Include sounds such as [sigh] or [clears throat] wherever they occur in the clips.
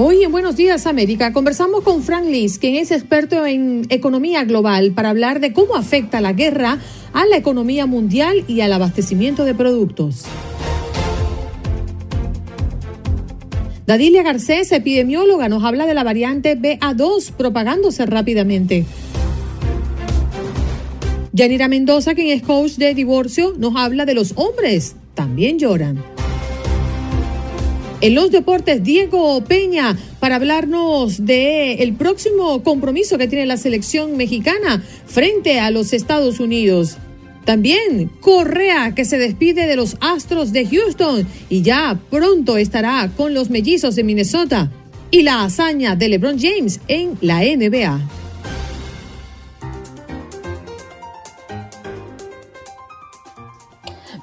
Hoy en Buenos Días América conversamos con Frank Liz, quien es experto en economía global, para hablar de cómo afecta la guerra a la economía mundial y al abastecimiento de productos. Dadilia Garcés, epidemióloga, nos habla de la variante BA2 propagándose rápidamente. Yanira Mendoza, quien es coach de divorcio, nos habla de los hombres, también lloran. En los deportes, Diego Peña, para hablarnos de el próximo compromiso que tiene la selección mexicana frente a los Estados Unidos. También Correa, que se despide de los Astros de Houston y ya pronto estará con los mellizos de Minnesota. Y la hazaña de LeBron James en la NBA.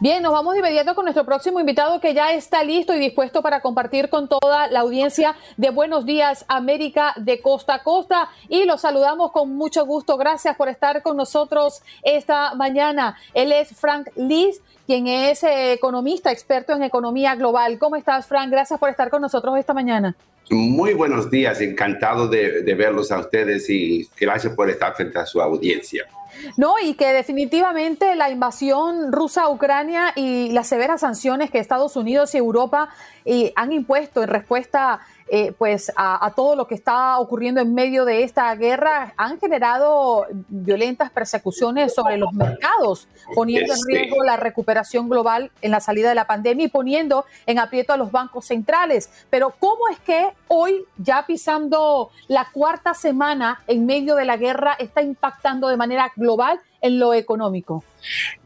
Bien, nos vamos de inmediato con nuestro próximo invitado que ya está listo y dispuesto para compartir con toda la audiencia de Buenos Días América de Costa a Costa y lo saludamos con mucho gusto. Gracias por estar con nosotros esta mañana. Él es Frank Liz, quien es eh, economista, experto en economía global. ¿Cómo estás, Frank? Gracias por estar con nosotros esta mañana. Muy buenos días, encantado de, de verlos a ustedes y gracias por estar frente a su audiencia. No, y que definitivamente la invasión rusa a Ucrania y las severas sanciones que Estados Unidos y Europa eh, han impuesto en respuesta eh, pues a, todo lo que está ocurriendo en medio de esta guerra han generado violentas persecuciones sobre los mercados, poniendo en riesgo la recuperación global en la salida de la pandemia y poniendo en aprieto a los bancos centrales. Pero ¿cómo es que hoy, ya pisando la cuarta semana en medio de la guerra, está impactando de manera global en lo económico?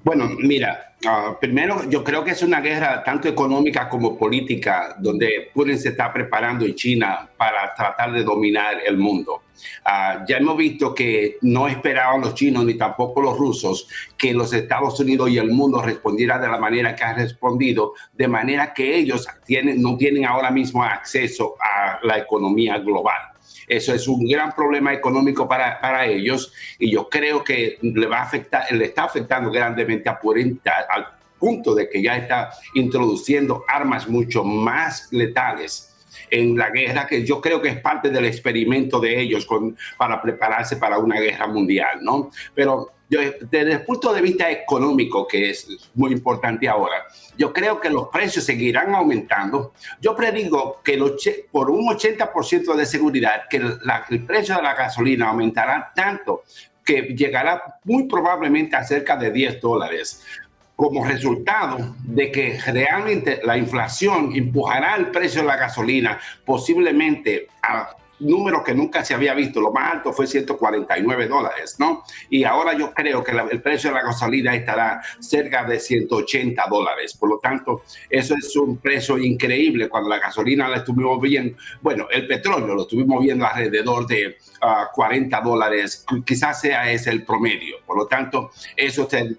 Bueno, mira, ah, primero yo creo que es una guerra tanto económica como política donde Putin se está preparando en China para tratar de dominar el mundo. Ah, ya hemos visto que no esperaban los chinos ni tampoco los rusos que los Estados Unidos y el mundo respondiera de la manera que han respondido, de manera que ellos tienen, no tienen ahora mismo acceso a la economía global. Eso es un gran problema económico para, para ellos y yo creo que le va a afectar, le está afectando grandemente a Putin al punto de que ya está introduciendo armas mucho más letales en la guerra, que yo creo que es parte del experimento de ellos para prepararse para una guerra mundial, ¿no? Pero desde el punto de vista económico, que es muy importante ahora, yo creo que los precios seguirán aumentando. Yo predigo que por un 80% de seguridad que el precio de la gasolina aumentará tanto que llegará muy probablemente a cerca de 10 dólares como resultado de que realmente la inflación empujará el precio de la gasolina posiblemente a número que nunca se había visto. Lo más alto fue 149 dólares, ¿no? Y ahora yo creo que el precio de la gasolina estará cerca de 180 dólares. Por lo tanto, eso es un precio increíble. Cuando la gasolina la estuvimos viendo, bueno, el petróleo lo estuvimos viendo alrededor de 40 ah, dólares, quizás sea ese el promedio. Por lo tanto, eso se,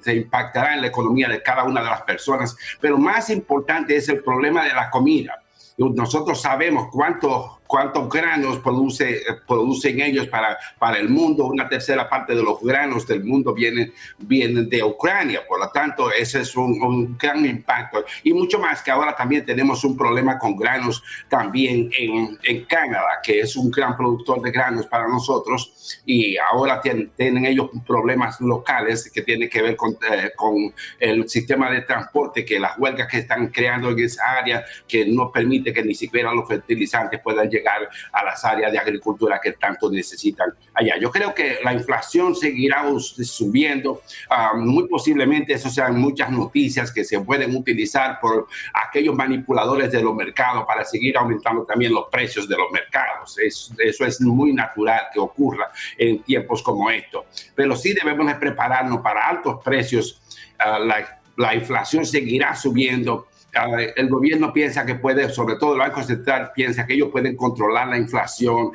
se impactará en la economía de cada una de las personas. Pero más importante es el problema de la comida. Nosotros sabemos cuánto cuántos granos produce, producen ellos para, para el mundo. Una tercera parte de los granos del mundo vienen, vienen de Ucrania. Por lo tanto, ese es un, gran impacto. Y mucho más que ahora también tenemos un problema con granos también en, en Canadá, que es un gran productor de granos para nosotros. Y ahora tienen, tienen ellos problemas locales que tienen que ver con, eh, con el sistema de transporte, que las huelgas que están creando en esa área, que no permite que ni siquiera los fertilizantes puedan llegar llegar a las áreas de agricultura que tanto necesitan allá. Yo creo que la inflación seguirá subiendo. Ah, muy posiblemente eso sean muchas noticias que se pueden utilizar por aquellos manipuladores de los mercados para seguir aumentando también los precios de los mercados. eso es muy natural que ocurra en tiempos como estos. Pero sí debemos de prepararnos para altos precios. Ah, la, la inflación seguirá subiendo el gobierno piensa que puede, sobre todo el Banco Central piensa que ellos pueden controlar la inflación.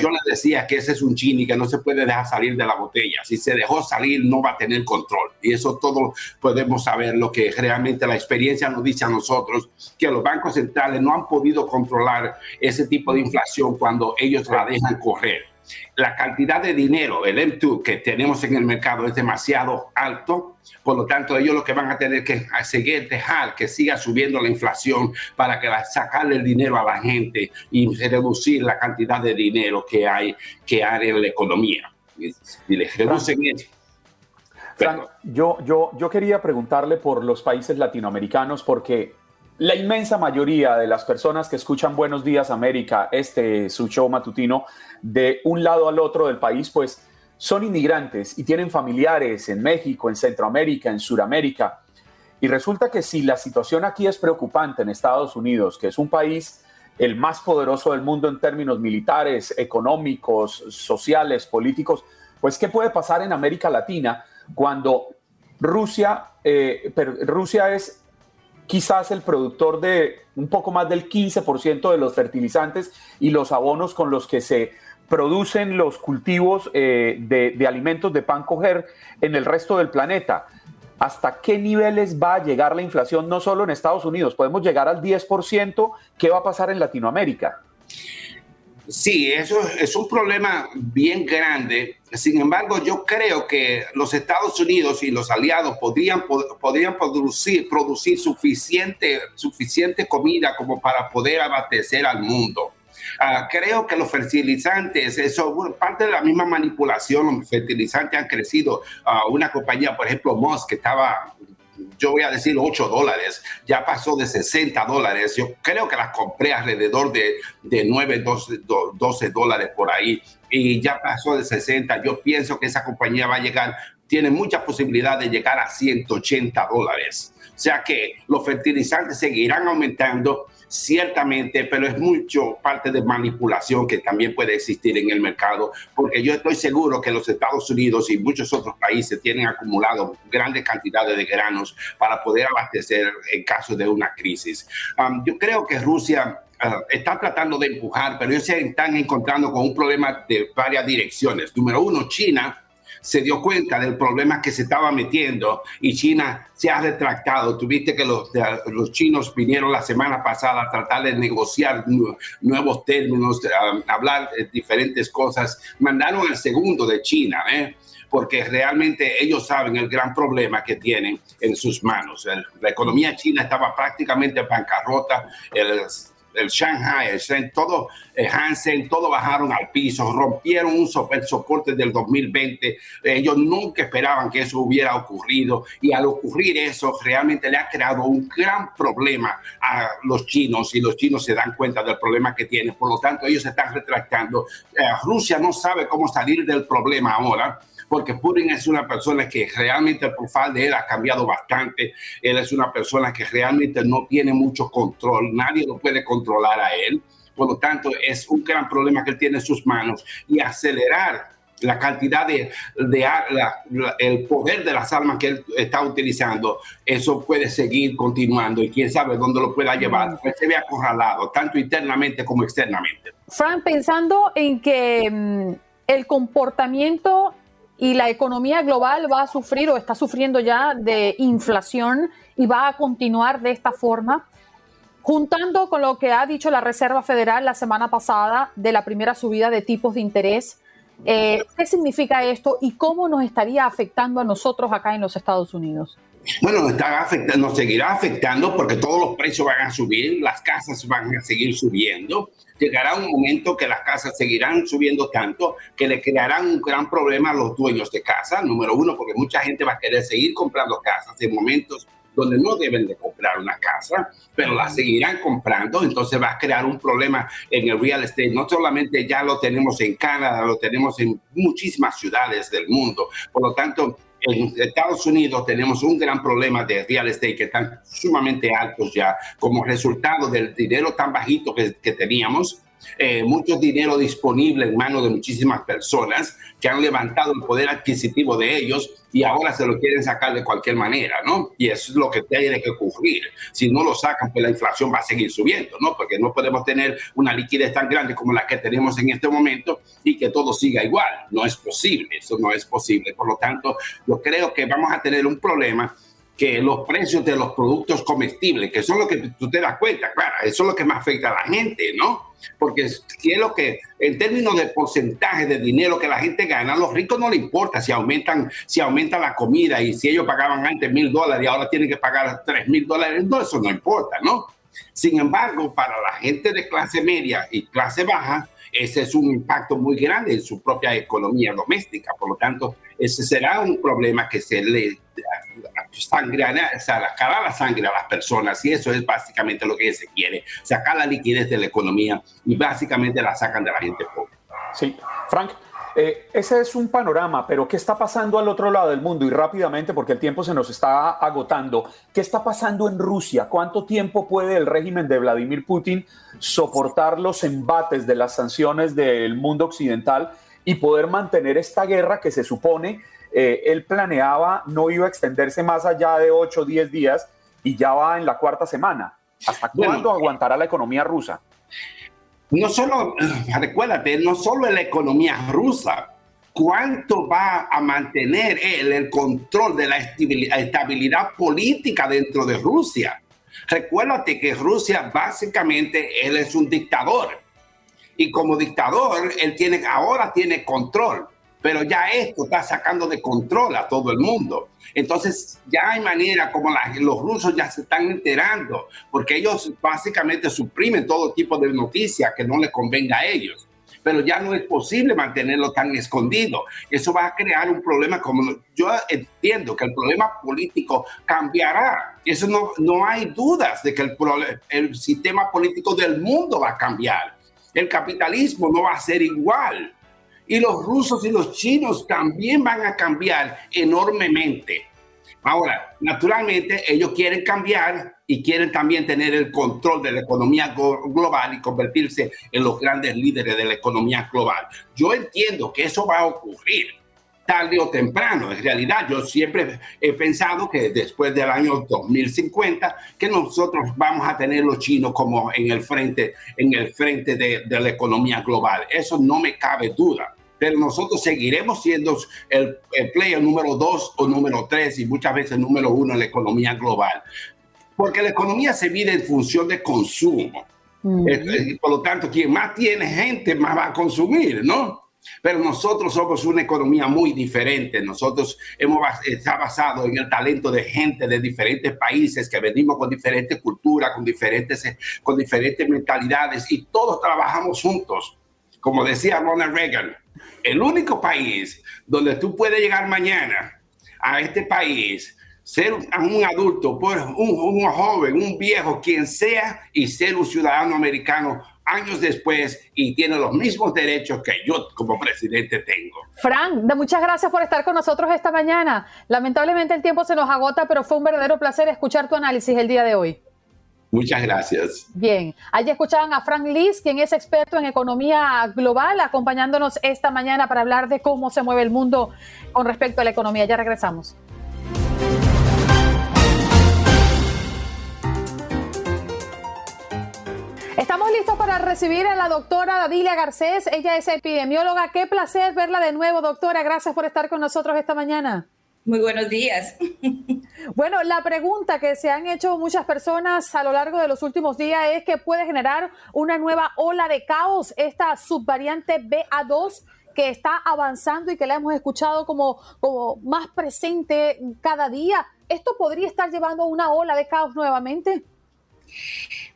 Yo les decía que ese es un chini que no se puede dejar salir de la botella. Si se dejó salir, no va a tener control. Y eso todo podemos saber lo que realmente la experiencia nos dice a nosotros, que los bancos centrales no han podido controlar ese tipo de inflación cuando ellos la dejan correr la cantidad de dinero, el M2 que tenemos en el mercado es demasiado alto, por lo tanto ellos lo que van a tener que seguir, dejar que siga subiendo la inflación para que sacarle el dinero a la gente y reducir la cantidad de dinero que hay, que hay en la economía. Y les reducen eso. yo, yo, yo quería preguntarle por los países latinoamericanos porque la inmensa mayoría de las personas que escuchan Buenos Días América, este su show matutino, de un lado al otro del país, pues son inmigrantes y tienen familiares en México, en Centroamérica, en Sudamérica. Y resulta que si la situación aquí es preocupante en Estados Unidos, que es un país el más poderoso del mundo en términos militares, económicos, sociales, políticos, pues ¿qué puede pasar en América Latina cuando Rusia, eh, Rusia es quizás el productor de un poco más del 15% de los fertilizantes y los abonos con los que se producen los cultivos eh, de, alimentos de pan coger en el resto del planeta. ¿Hasta qué niveles va a llegar la inflación no solo en Estados Unidos? ¿Podemos llegar al 10%? ¿Qué va a pasar en Latinoamérica? Sí, eso es un problema bien grande. Sin embargo, yo creo que los Estados Unidos y los aliados podrían, producir, suficiente, comida como para poder abastecer al mundo. Ah, creo que los fertilizantes, eso parte de la misma manipulación, los fertilizantes han crecido. Uh, una compañía, por ejemplo, Moss, que estaba yo voy a decir 8 dólares, ya pasó de 60 dólares. Yo creo que las compré alrededor de, de 9, 12, 12 dólares por ahí y ya pasó de 60. Yo pienso que esa compañía va a llegar, tiene mucha posibilidad de llegar a 180 dólares. O sea que los fertilizantes seguirán aumentando ciertamente, pero es mucho parte de manipulación que también puede existir en el mercado, porque yo estoy seguro que los Estados Unidos y muchos otros países tienen acumulado grandes cantidades de granos para poder abastecer en caso de una crisis. Um, yo creo que Rusia uh, está tratando de empujar, pero ellos se están encontrando con un problema de varias direcciones. Número uno, China se dio cuenta del problema que se estaba metiendo y China se ha retractado. Tuviste que los, los chinos vinieron la semana pasada a tratar de negociar nuevos términos, hablar de diferentes cosas. Mandaron el segundo de China, ¿eh? porque realmente ellos saben el gran problema que tienen en sus manos. la economía china estaba prácticamente en bancarrota. El Shanghai, el, todo el Hansen, todo bajaron al piso, rompieron un el soporte del 2020. Ellos nunca esperaban que eso hubiera ocurrido y al ocurrir eso realmente le ha creado un gran problema a los chinos y los chinos se dan cuenta del problema que tienen. Por lo tanto, ellos se están retractando. Eh, Rusia no sabe cómo salir del problema ahora porque Putin es una persona que realmente el profile de él ha cambiado bastante. Él es una persona que realmente no tiene mucho control, nadie lo puede controlar a él. Por lo tanto, es un gran problema que él tiene en sus manos y acelerar la cantidad de, de el poder de las armas que él está utilizando, eso puede seguir continuando y quién sabe dónde lo pueda llevar. Él se ve acorralado, tanto internamente como externamente. Frank, pensando en que mm, el comportamiento y la economía global va a sufrir o está sufriendo ya de inflación y va a continuar de esta forma, juntando con lo que ha dicho la Reserva Federal la semana pasada de la primera subida de tipos de interés. Eh, ¿Qué significa esto y cómo nos estaría afectando a nosotros acá en los Estados Unidos? Bueno, nos, está afectando, nos seguirá afectando porque todos los precios van a subir, las casas van a seguir subiendo llegará un momento que las casas seguirán subiendo tanto que le crearán un gran problema a los dueños de casa, número uno, porque mucha gente va a querer seguir comprando casas en momentos donde no deben de comprar una casa, pero la seguirán comprando, entonces va a crear un problema en el real estate. No solamente ya lo tenemos en Canadá, lo tenemos en muchísimas ciudades del mundo. Por lo tanto, en Estados Unidos tenemos un gran problema de real estate que están sumamente altos ya como resultado del dinero tan bajito que, que teníamos eh, mucho dinero disponible en manos de muchísimas personas que han levantado el poder adquisitivo de ellos y ahora se lo quieren sacar de cualquier manera, ¿no? Y eso es lo que tiene que ocurrir. Si no lo sacan, pues la inflación va a seguir subiendo, ¿no? Porque no podemos tener una liquidez tan grande como la que tenemos en este momento y que todo siga igual. No es posible, eso no es posible. Por lo tanto, yo creo que vamos a tener un problema que los precios de los productos comestibles, que son lo que tú te das cuenta, claro, eso es lo que más afecta a la gente, ¿no? Porque si es lo que, en términos de porcentaje de dinero que la gente gana, a los ricos no le importa si aumentan, si aumenta la comida y si ellos pagaban antes mil dólares y ahora tienen que pagar tres mil dólares, no, eso no importa, ¿no? Sin embargo, para la gente de clase media y clase baja, ese es un impacto muy grande en su propia economía doméstica. Por lo tanto, ese será un problema que se le sangre, sacar la sangre a las personas y eso es básicamente lo que se quiere, sacar la liquidez de la economía y básicamente la sacan de la gente pobre. Sí, Frank, eh, ese es un panorama, pero ¿qué está pasando al otro lado del mundo? Y rápidamente, porque el tiempo se nos está agotando, ¿qué está pasando en Rusia? ¿Cuánto tiempo puede el régimen de Vladimir Putin soportar los embates de las sanciones del mundo occidental y poder mantener esta guerra que se supone eh, él planeaba no iba a extenderse más allá de 8 o 10 días y ya va en la cuarta semana. ¿Hasta cuándo aguantará la economía rusa? No solo, [clears throat] recuérdate, no solo la economía rusa, ¿cuánto va a mantener él el control de la estabilidad política dentro de Rusia? Recuérdate que Rusia básicamente él es un dictador y como dictador él tiene ahora tiene control pero ya esto está sacando de control a todo el mundo. Entonces ya hay manera como los rusos ya se están enterando, porque ellos básicamente suprimen todo tipo de noticias que no les convenga a ellos. Pero ya no es posible mantenerlo tan escondido. Eso va a crear un problema como yo entiendo que el problema político cambiará. Eso no, no hay dudas de que el, el sistema político del mundo va a cambiar. El capitalismo no va a ser igual y los rusos y los chinos también van a cambiar enormemente. Ahora, naturalmente, ellos quieren cambiar y quieren también tener el control de la economía global y convertirse en los grandes líderes de la economía global. Yo entiendo que eso va a ocurrir tarde o temprano. En realidad, yo siempre he pensado que después del año 2050, que nosotros vamos a tener los chinos como en el frente, en el frente de, de la economía global. Eso no me cabe duda pero nosotros seguiremos siendo el, player número dos o número tres y muchas veces número uno en la economía global. Porque la economía se mide en función de consumo. Por lo tanto, quien más tiene gente, más va a consumir, ¿no? Pero nosotros somos una economía muy diferente. Nosotros hemos está basado en el talento de gente de diferentes países que venimos con diferentes culturas, con diferentes, con diferentes mentalidades y todos trabajamos juntos. Como decía Ronald Reagan, el único país donde tú puedes llegar mañana a este país, ser un adulto, pues, un, joven, un viejo, quien sea, y ser un ciudadano americano años después y tiene los mismos derechos que yo como presidente tengo. Frank, muchas gracias por estar con nosotros esta mañana. Lamentablemente el tiempo se nos agota, pero fue un verdadero placer escuchar tu análisis el día de hoy. Muchas gracias. Bien, allí escuchaban a Frank Liz, quien es experto en economía global, acompañándonos esta mañana para hablar de cómo se mueve el mundo con respecto a la economía. Ya regresamos. Estamos listos para recibir a la doctora Dadilia Garcés. Ella es epidemióloga. Qué placer verla de nuevo, doctora. Gracias por estar con nosotros esta mañana. Muy buenos días. [laughs] Bueno, la pregunta que se han hecho muchas personas a lo largo de los últimos días es que puede generar una nueva ola de caos esta subvariante BA2 que está avanzando y que la hemos escuchado como, como más presente cada día. ¿Esto podría estar llevando a una ola de caos nuevamente?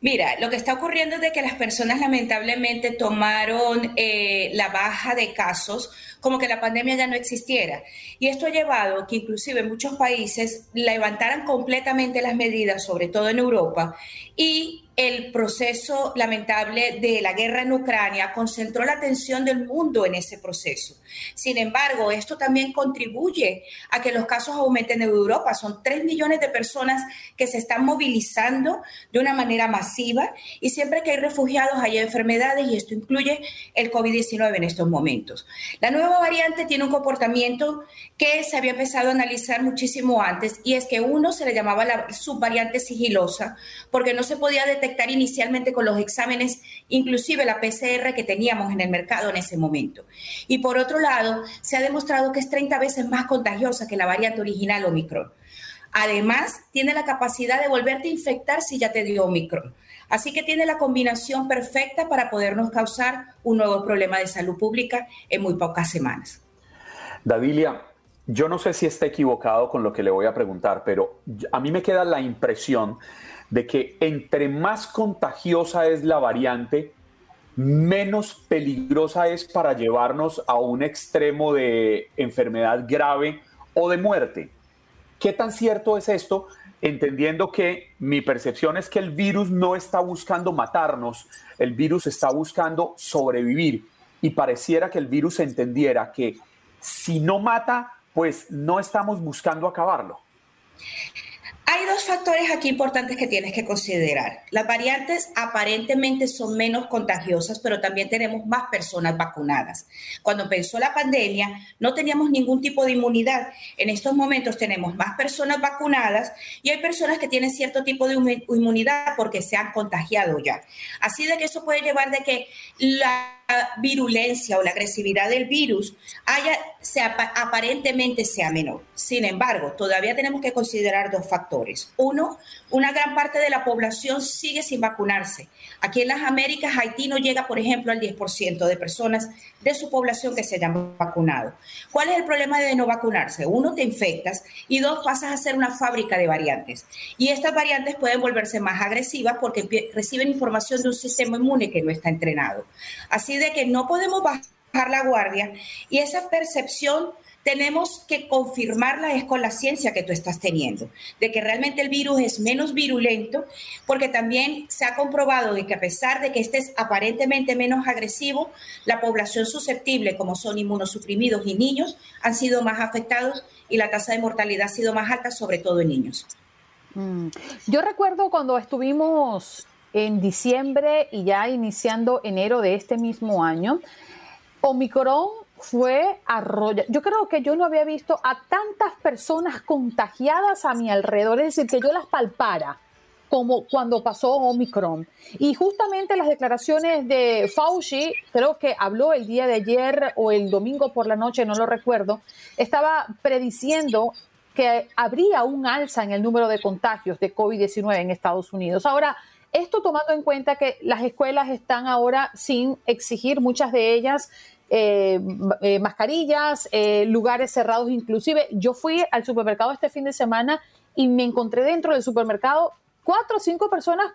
Mira, lo que está ocurriendo es de que las personas lamentablemente tomaron eh, la baja de casos como que la pandemia ya no existiera. Y esto ha llevado que inclusive muchos países levantaran completamente las medidas, sobre todo en Europa, y el proceso lamentable de la guerra en Ucrania concentró la atención del mundo en ese proceso. Sin embargo, esto también contribuye a que los casos aumenten en Europa. Son tres millones de personas que se están movilizando de una manera masiva y siempre que hay refugiados hay enfermedades y esto incluye el COVID-19 en estos momentos. La nueva variante tiene un comportamiento que se había empezado a analizar muchísimo antes y es que uno se le llamaba la subvariante sigilosa porque no se podía detectar inicialmente con los exámenes, inclusive la PCR que teníamos en el mercado en ese momento. Y por otro lado, se ha demostrado que es 30 veces más contagiosa que la variante original Omicron. Además, tiene la capacidad de volverte a infectar si ya te dio Omicron. Así que tiene la combinación perfecta para podernos causar un nuevo problema de salud pública en muy pocas semanas. Dadilia, yo no sé si está equivocado con lo que le voy a preguntar, pero a mí me queda la impresión de que entre más contagiosa es la variante, menos peligrosa es para llevarnos a un extremo de enfermedad grave o de muerte. ¿Qué tan cierto es esto? Entendiendo que mi percepción es que el virus no está buscando matarnos, el virus está buscando sobrevivir y pareciera que el virus entendiera que si no mata, pues no estamos buscando acabarlo. Hay dos factores aquí importantes que tienes que considerar. Las variantes aparentemente son menos contagiosas, pero también tenemos más personas vacunadas. Cuando empezó la pandemia, no teníamos ningún tipo de inmunidad. En estos momentos tenemos más personas vacunadas y hay personas que tienen cierto tipo de inmunidad porque se han contagiado ya. Así de que eso puede llevar de que la virulencia o la agresividad del virus haya, sea, aparentemente sea menor. Sin embargo, todavía tenemos que considerar dos factores. Uno, una gran parte de la población sigue sin vacunarse. Aquí en las Américas, Haití no llega, por ejemplo, al 10% de personas de su población que se hayan vacunado. ¿Cuál es el problema de no vacunarse? Uno, te infectas y dos, pasas a ser una fábrica de variantes. Y estas variantes pueden volverse más agresivas porque reciben información de un sistema inmune que no está entrenado. Así de que no podemos bajar la guardia y esa percepción tenemos que confirmarla es con la ciencia que tú estás teniendo, de que realmente el virus es menos virulento, porque también se ha comprobado de que a pesar de que este es aparentemente menos agresivo, la población susceptible, como son inmunosuprimidos y niños, han sido más afectados y la tasa de mortalidad ha sido más alta, sobre todo en niños. Mm. Yo recuerdo cuando estuvimos en diciembre y ya iniciando enero de este mismo año, Omicron fue arrolla. Yo creo que yo no había visto a tantas personas contagiadas a mi alrededor, es decir, que yo las palpara como cuando pasó Omicron. Y justamente las declaraciones de Fauci, creo que habló el día de ayer o el domingo por la noche, no lo recuerdo, estaba prediciendo que habría un alza en el número de contagios de COVID-19 en Estados Unidos. Ahora, esto tomando en cuenta que las escuelas están ahora sin exigir, muchas de ellas, eh, eh, mascarillas, eh, lugares cerrados inclusive. Yo fui al supermercado este fin de semana y me encontré dentro del supermercado cuatro o cinco personas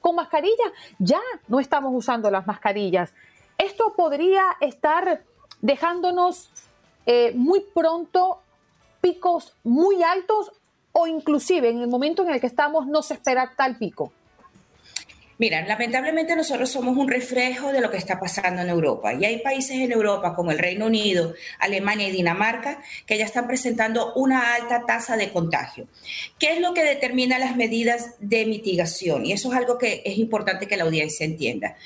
con mascarilla. Ya no estamos usando las mascarillas. Esto podría estar dejándonos muy pronto picos muy altos o inclusive en el momento en el que estamos no se espera tal pico. Mira, lamentablemente nosotros somos un reflejo de lo que está pasando en Europa y hay países en Europa como el Reino Unido, Alemania y Dinamarca que ya están presentando una alta tasa de contagio. ¿Qué es lo que determina las medidas de mitigación? Y eso es algo que es importante que la audiencia entienda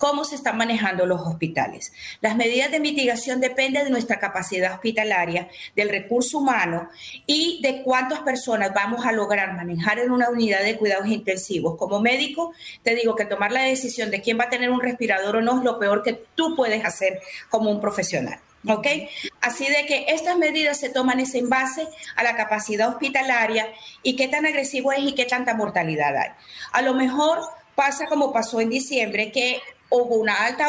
cómo se están manejando los hospitales. Las medidas de mitigación dependen de nuestra capacidad hospitalaria, del recurso humano y de cuántas personas vamos a lograr manejar en una unidad de cuidados intensivos. Como médico, te digo que tomar la decisión de quién va a tener un respirador o no es lo peor que tú puedes hacer como un profesional. ¿Ok? Así de que estas medidas se toman en base a la capacidad hospitalaria y qué tan agresivo es y qué tanta mortalidad hay. A lo mejor pasa como pasó en diciembre, que hubo una alta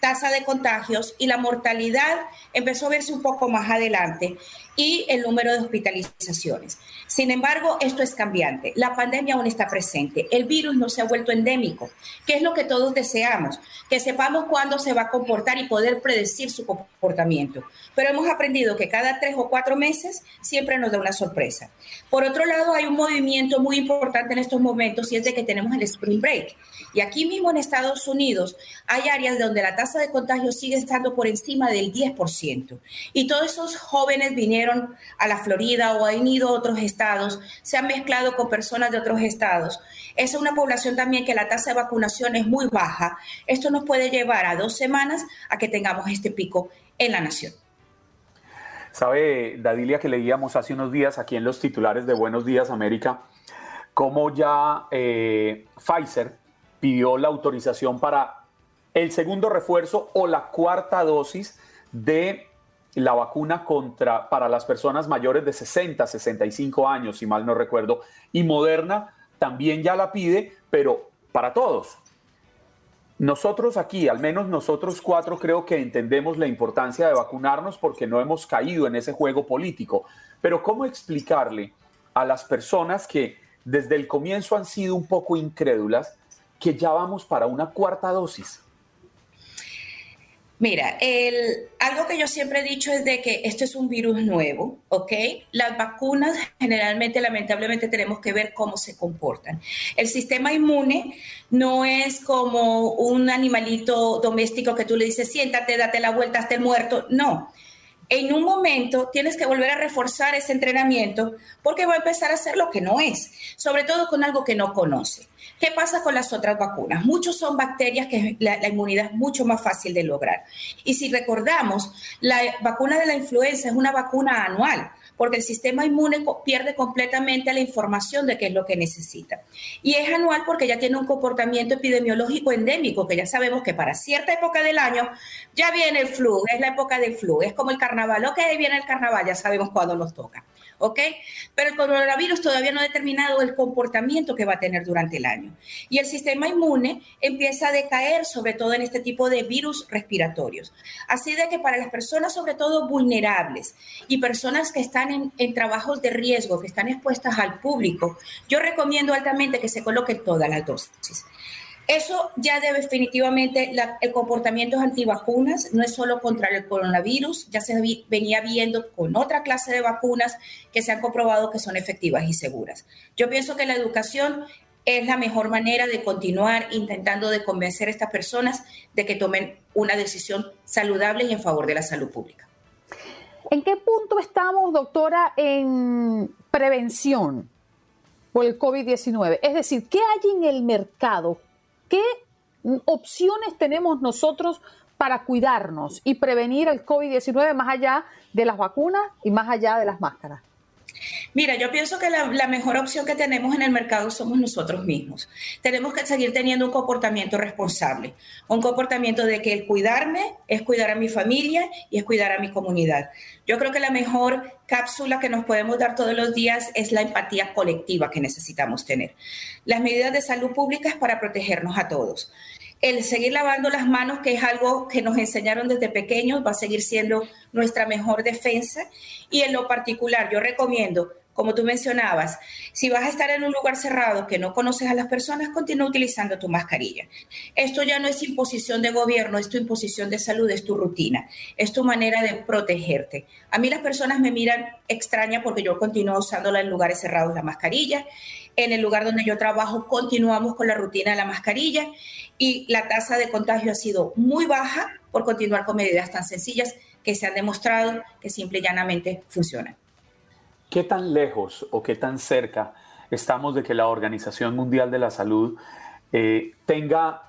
tasa de contagios y la mortalidad empezó a verse un poco más adelante. Y el número de hospitalizaciones. Sin embargo, esto es cambiante. La pandemia aún está presente. El virus no se ha vuelto endémico, que es lo que todos deseamos, que sepamos cuándo se va a comportar y poder predecir su comportamiento. Pero hemos aprendido que cada tres o cuatro meses siempre nos da una sorpresa. Por otro lado, hay un movimiento muy importante en estos momentos y es de que tenemos el Spring Break. Y aquí mismo en Estados Unidos hay áreas donde la tasa de contagio sigue estando por encima del 10%. Y todos esos jóvenes vinieron a la Florida o han ido a otros estados, se han mezclado con personas de otros estados. Es una población también que la tasa de vacunación es muy baja. Esto nos puede llevar a dos semanas a que tengamos este pico en la nación. Sabe, Dadilia, que leíamos hace unos días aquí en los titulares de Buenos Días América, cómo ya eh, Pfizer pidió la autorización para el segundo refuerzo o la cuarta dosis de la vacuna contra para las personas mayores de 60, 65 años, si mal no recuerdo, y Moderna también ya la pide, pero para todos. Nosotros aquí, al menos nosotros cuatro, creo que entendemos la importancia de vacunarnos porque no hemos caído en ese juego político. Pero ¿cómo explicarle a las personas que desde el comienzo han sido un poco incrédulas que ya vamos para una cuarta dosis? Mira, el, algo que yo siempre he dicho es de que esto es un virus nuevo, ¿ok? Las vacunas generalmente, lamentablemente, tenemos que ver cómo se comportan. El sistema inmune no es como un animalito doméstico que tú le dices, siéntate, date la vuelta hasta el muerto. No, en un momento tienes que volver a reforzar ese entrenamiento porque va a empezar a hacer lo que no es, sobre todo con algo que no conoce. ¿Qué pasa con las otras vacunas? Muchos son bacterias que la, la, inmunidad es mucho más fácil de lograr. Y si recordamos, la vacuna de la influenza es una vacuna anual porque el sistema inmune pierde completamente la información de qué es lo que necesita. Y es anual porque ya tiene un comportamiento epidemiológico endémico, que ya sabemos que para cierta época del año ya viene el flu, es la época del flu, es como el carnaval, ok, viene el carnaval, ya sabemos cuándo nos toca. ¿Ok? Pero el coronavirus todavía no ha determinado el comportamiento que va a tener durante el año. Y el sistema inmune empieza a decaer, sobre todo en este tipo de virus respiratorios. Así de que para las personas, sobre todo vulnerables y personas que están en, en trabajos de riesgo, que están expuestas al público, yo recomiendo altamente que se coloquen todas las dosis. Eso ya definitivamente el comportamiento antivacunas no es solo contra el coronavirus, ya se venía viendo con otra clase de vacunas que se han comprobado que son efectivas y seguras. Yo pienso que la educación es la mejor manera de continuar intentando de convencer a estas personas de que tomen una decisión saludable y en favor de la salud pública. ¿En qué punto estamos, doctora, en prevención por el COVID-19? Es decir, ¿qué hay en el mercado ¿Qué opciones tenemos nosotros para cuidarnos y prevenir el COVID-19 más allá de las vacunas y más allá de las máscaras? Mira, yo pienso que la, mejor opción que tenemos en el mercado somos nosotros mismos. Tenemos que seguir teniendo un comportamiento responsable, un comportamiento de que el cuidarme es cuidar a mi familia y es cuidar a mi comunidad. Yo creo que la mejor cápsula que nos podemos dar todos los días es la empatía colectiva que necesitamos tener. Las medidas de salud pública es para protegernos a todos el seguir lavando las manos, que es algo que nos enseñaron desde pequeños, va a seguir siendo nuestra mejor defensa. Y en lo particular, yo recomiendo, como tú mencionabas, si vas a estar en un lugar cerrado que no conoces a las personas, continúa utilizando tu mascarilla. Esto ya no es imposición de gobierno, es tu imposición de salud, es tu rutina, es tu manera de protegerte. A mí las personas me miran extraña porque yo continúo usándola en lugares cerrados la mascarilla en el lugar donde yo trabajo continuamos con la rutina de la mascarilla y la tasa de contagio ha sido muy baja por continuar con medidas tan sencillas que se han demostrado que simple y llanamente funcionan. ¿Qué tan lejos o qué tan cerca estamos de que la Organización Mundial de la Salud eh, tenga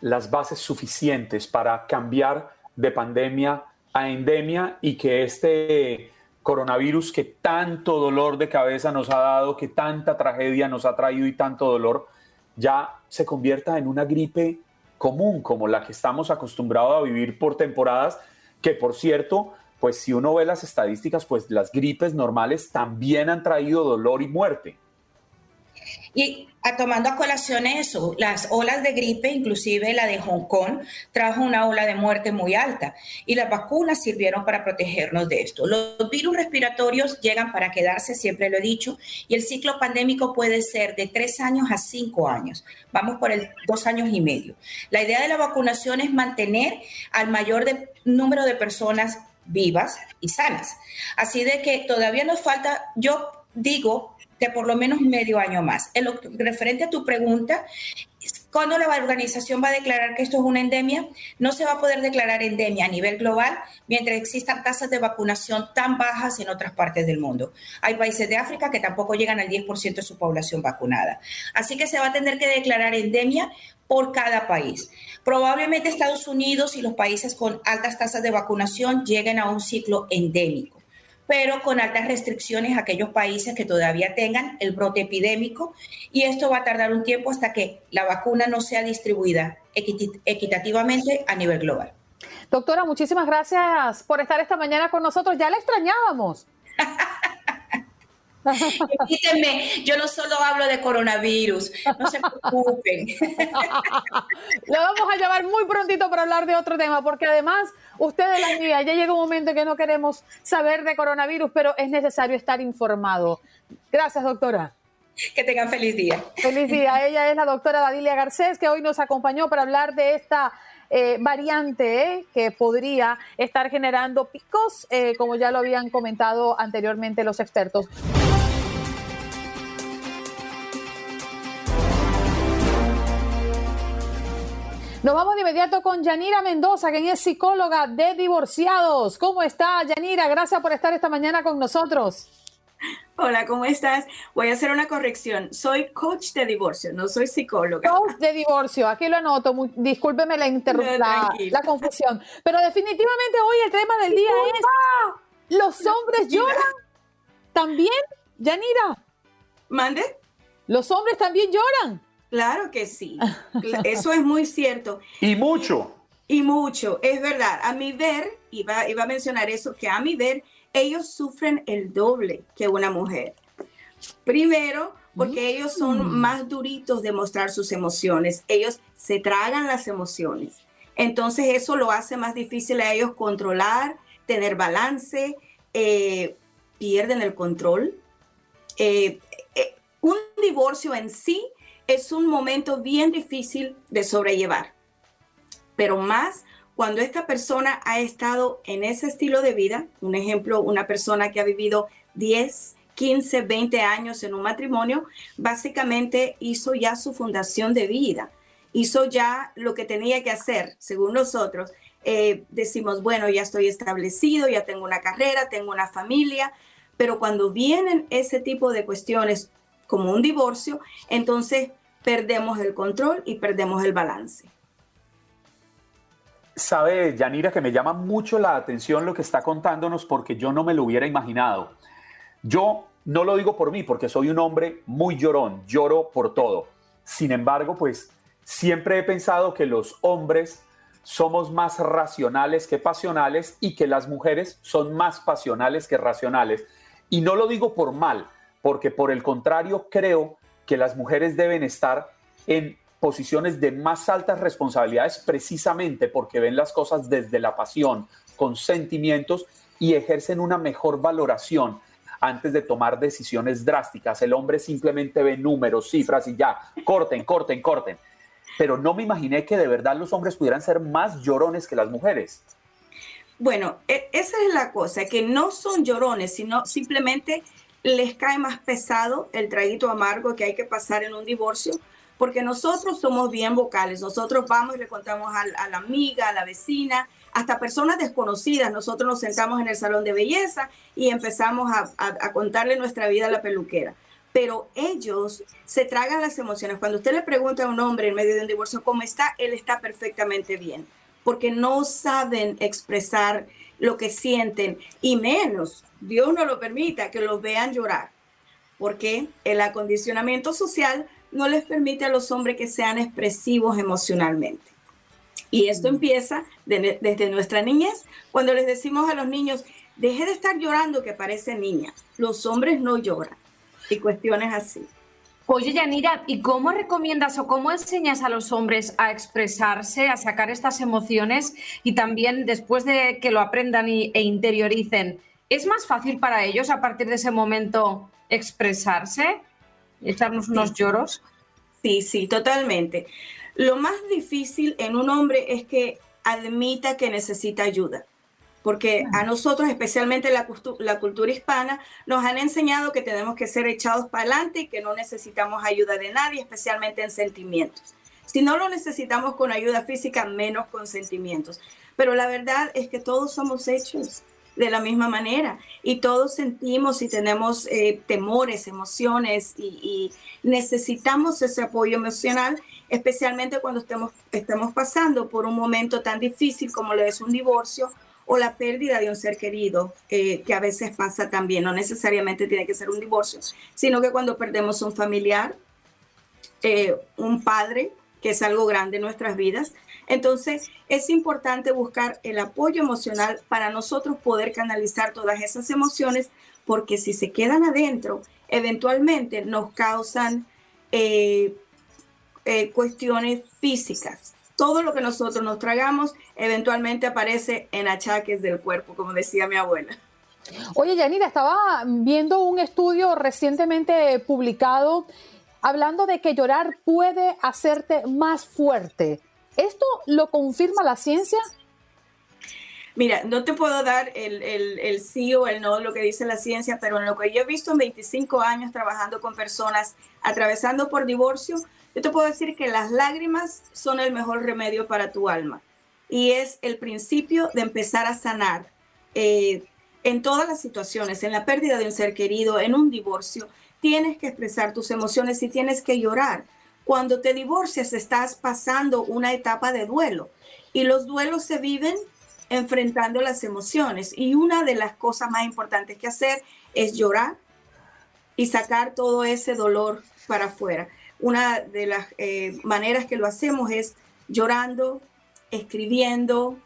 las bases suficientes para cambiar de pandemia a endemia y que este coronavirus que tanto dolor de cabeza nos ha dado, que tanta tragedia nos ha traído y tanto dolor, ya se convierta en una gripe común como la que estamos acostumbrados a vivir por temporadas, que por cierto, pues si uno ve las estadísticas, pues las gripes normales también han traído dolor y muerte. Y a, tomando a colación eso, las olas de gripe, inclusive la de Hong Kong, trajo una ola de muerte muy alta y las vacunas sirvieron para protegernos de esto. Los virus respiratorios llegan para quedarse, siempre lo he dicho, y el ciclo pandémico puede ser de tres años a cinco años. Vamos por el dos años y medio. La idea de la vacunación es mantener al mayor número de personas vivas y sanas. Así de que todavía nos falta, yo digo, de por lo menos medio año más. En lo referente a tu pregunta, ¿cuándo la organización va a declarar que esto es una endemia? No se va a poder declarar endemia a nivel global mientras existan tasas de vacunación tan bajas en otras partes del mundo. Hay países de África que tampoco llegan al 10% de su población vacunada. Así que se va a tener que declarar endemia por cada país. Probablemente Estados Unidos y los países con altas tasas de vacunación lleguen a un ciclo endémico pero con altas restricciones a aquellos países que todavía tengan el brote epidémico y esto va a tardar un tiempo hasta que la vacuna no sea distribuida equitativamente a nivel global. Doctora, muchísimas gracias por estar esta mañana con nosotros. Ya la extrañábamos. [laughs] [laughs] Permítanme, yo no solo hablo de coronavirus, no se preocupen. [laughs] Lo vamos a llevar muy prontito para hablar de otro tema, porque además, ustedes la guía, ya llega un momento en que no queremos saber de coronavirus, pero es necesario estar informado. Gracias, doctora. Que tengan feliz día. Feliz día. Ella es la doctora Dadilia Garcés, que hoy nos acompañó para hablar de esta eh, variante eh, que podría estar generando picos, eh, como ya lo habían comentado anteriormente los expertos. Nos vamos de inmediato con Yanira Mendoza, quien es psicóloga de divorciados. ¿Cómo está, Yanira? Gracias por estar esta mañana con nosotros. Hola, ¿cómo estás? Voy a hacer una corrección. Soy coach de divorcio, no soy psicóloga. Coach de divorcio, aquí lo anoto. Discúlpeme la, la, confusión. Pero definitivamente hoy el tema del día es: ¿los hombres lloran? ¿También, Yanira? ¿Mande? ¿Los hombres también lloran? Claro que sí, [laughs] eso es muy cierto. Y mucho. Y mucho, es verdad. A mi ver, iba, iba a mencionar eso, que a mi ver, ellos sufren el doble que una mujer. Primero, porque mm. ellos son más duritos de mostrar sus emociones. Ellos se tragan las emociones. Entonces eso lo hace más difícil a ellos controlar, tener balance, eh, pierden el control. Eh, eh, un divorcio en sí es un momento bien difícil de sobrellevar, pero más cuando esta persona ha estado en ese estilo de vida, un ejemplo, una persona que ha vivido 10, 15, 20 años en un matrimonio, básicamente hizo ya su fundación de vida, hizo ya lo que tenía que hacer, según nosotros. Eh, decimos, bueno, ya estoy establecido, ya tengo una carrera, tengo una familia, pero cuando vienen ese tipo de cuestiones como un divorcio, entonces perdemos el control y perdemos el balance. Sabe, Yanira, que me llama mucho la atención lo que está contándonos porque yo no me lo hubiera imaginado. Yo no lo digo por mí, porque soy un hombre muy llorón, lloro por todo. Sin embargo, pues siempre he pensado que los hombres somos más racionales que pasionales y que las mujeres son más pasionales que racionales. Y no lo digo por mal, porque por el contrario creo que las mujeres deben estar en posiciones de más altas responsabilidades precisamente porque ven las cosas desde la pasión, con sentimientos y ejercen una mejor valoración antes de tomar decisiones drásticas. El hombre simplemente ve números, cifras y ya, corten, corten, corten. Pero no me imaginé que de verdad los hombres pudieran ser más llorones que las mujeres. Bueno, e, esa es la cosa, que no son llorones, sino simplemente les cae más pesado el traguito amargo que hay que pasar en un divorcio, porque nosotros somos bien vocales, nosotros vamos y le contamos a, la amiga, a la vecina, hasta personas desconocidas, nosotros nos sentamos en el salón de belleza y empezamos a, a contarle nuestra vida a la peluquera. Pero ellos se tragan las emociones. Cuando usted le pregunta a un hombre en medio de un divorcio cómo está, él está perfectamente bien, porque no saben expresar lo que sienten y menos, Dios no lo permita, que los vean llorar, porque el acondicionamiento social no les permite a los hombres que sean expresivos emocionalmente. Y esto mm. empieza desde nuestra niñez, cuando les decimos a los niños, deje de estar llorando que parece niña, los hombres no lloran y cuestiones así. Oye, Yanira, ¿y cómo recomiendas o cómo enseñas a los hombres a expresarse, a sacar estas emociones y también después de que lo aprendan e interioricen, ¿es más fácil para ellos a partir de ese momento expresarse? ¿Echarnos unos lloros? Sí, sí, totalmente. Lo más difícil en un hombre es que admita que necesita ayuda porque a nosotros, especialmente la, la, cultura hispana, nos han enseñado que tenemos que ser echados para adelante y que no necesitamos ayuda de nadie, especialmente en sentimientos. Si no lo necesitamos con ayuda física, menos con sentimientos. Pero la verdad es que todos somos hechos de la misma manera y todos sentimos y tenemos eh, temores, emociones y, necesitamos ese apoyo emocional, especialmente cuando estemos, estemos pasando por un momento tan difícil como lo es un divorcio o la pérdida de un ser querido, eh, que a veces pasa también, no necesariamente tiene que ser un divorcio, sino que cuando perdemos un familiar, eh, un padre, que es algo grande en nuestras vidas. Entonces, es importante buscar el apoyo emocional para nosotros poder canalizar todas esas emociones, porque si se quedan adentro, eventualmente nos causan eh, cuestiones físicas, todo lo que nosotros nos tragamos eventualmente aparece en achaques del cuerpo, como decía mi abuela. Oye, Yanira, estaba viendo un estudio recientemente publicado hablando de que llorar puede hacerte más fuerte. ¿Esto lo confirma la ciencia? Mira, no te puedo dar el, el, sí o el no, lo que dice la ciencia, pero en lo que yo he visto en 25 años trabajando con personas atravesando por divorcio, yo te puedo decir que las lágrimas son el mejor remedio para tu alma y es el principio de empezar a sanar eh, en todas las situaciones, en la pérdida de un ser querido, en un divorcio. Tienes que expresar tus emociones y tienes que llorar. Cuando te divorcias estás pasando una etapa de duelo y los duelos se viven enfrentando las emociones y una de las cosas más importantes que hacer es llorar y sacar todo ese dolor para afuera. Una de las eh, maneras que lo hacemos es llorando, escribiendo,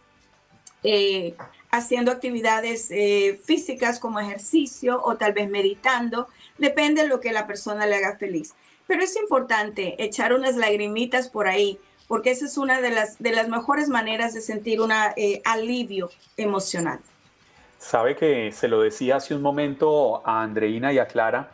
eh, haciendo actividades eh, físicas como ejercicio o tal vez meditando, depende de lo que la persona le haga feliz. Pero es importante echar unas lagrimitas por ahí, porque esa es una de las, de las mejores maneras de sentir un alivio emocional. Sabe que se lo decía hace un momento a Andreina y a Clara,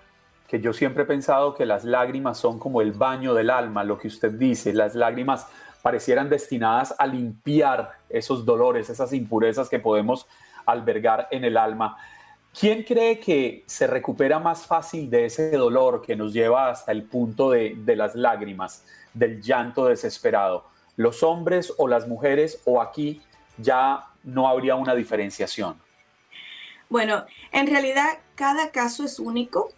que yo siempre he pensado que las lágrimas son como el baño del alma, lo que usted dice, las lágrimas parecieran destinadas a limpiar esos dolores, esas impurezas que podemos albergar en el alma. ¿Quién cree que se recupera más fácil de ese dolor que nos lleva hasta el punto de, las lágrimas, del llanto desesperado? ¿Los hombres o las mujeres o aquí ya no habría una diferenciación? Bueno, en realidad cada caso es único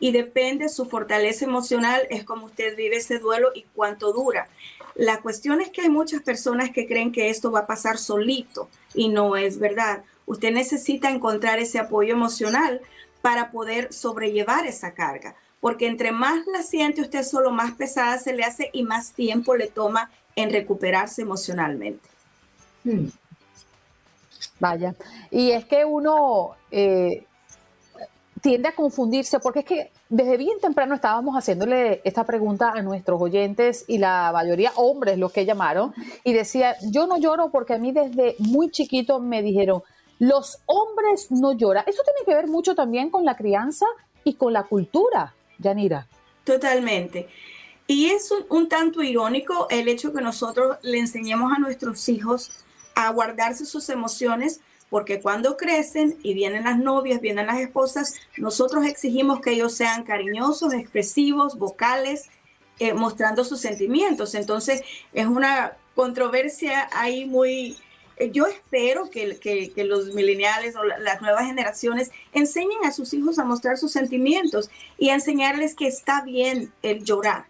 y depende su fortaleza emocional, es como usted vive ese duelo y cuánto dura. La cuestión es que hay muchas personas que creen que esto va a pasar solito y no es verdad. Usted necesita encontrar ese apoyo emocional para poder sobrellevar esa carga, porque entre más la siente usted solo, más pesada se le hace y más tiempo le toma en recuperarse emocionalmente. Hmm. Vaya, y es que uno eh, tiende a confundirse, porque es que desde bien temprano estábamos haciéndole esta pregunta a nuestros oyentes y la mayoría hombres los que llamaron y decía, yo no lloro porque a mí desde muy chiquito me dijeron, los hombres no lloran. Eso tiene que ver mucho también con la crianza y con la cultura, Yanira. Totalmente. Y es un, tanto irónico el hecho que nosotros le enseñemos a nuestros hijos a guardarse sus emociones porque cuando crecen y vienen las novias, vienen las esposas, nosotros exigimos que ellos sean cariñosos, expresivos, vocales, eh, mostrando sus sentimientos. Entonces es una controversia ahí muy... Eh, yo espero que, los millennials o las nuevas generaciones enseñen a sus hijos a mostrar sus sentimientos y a enseñarles que está bien el llorar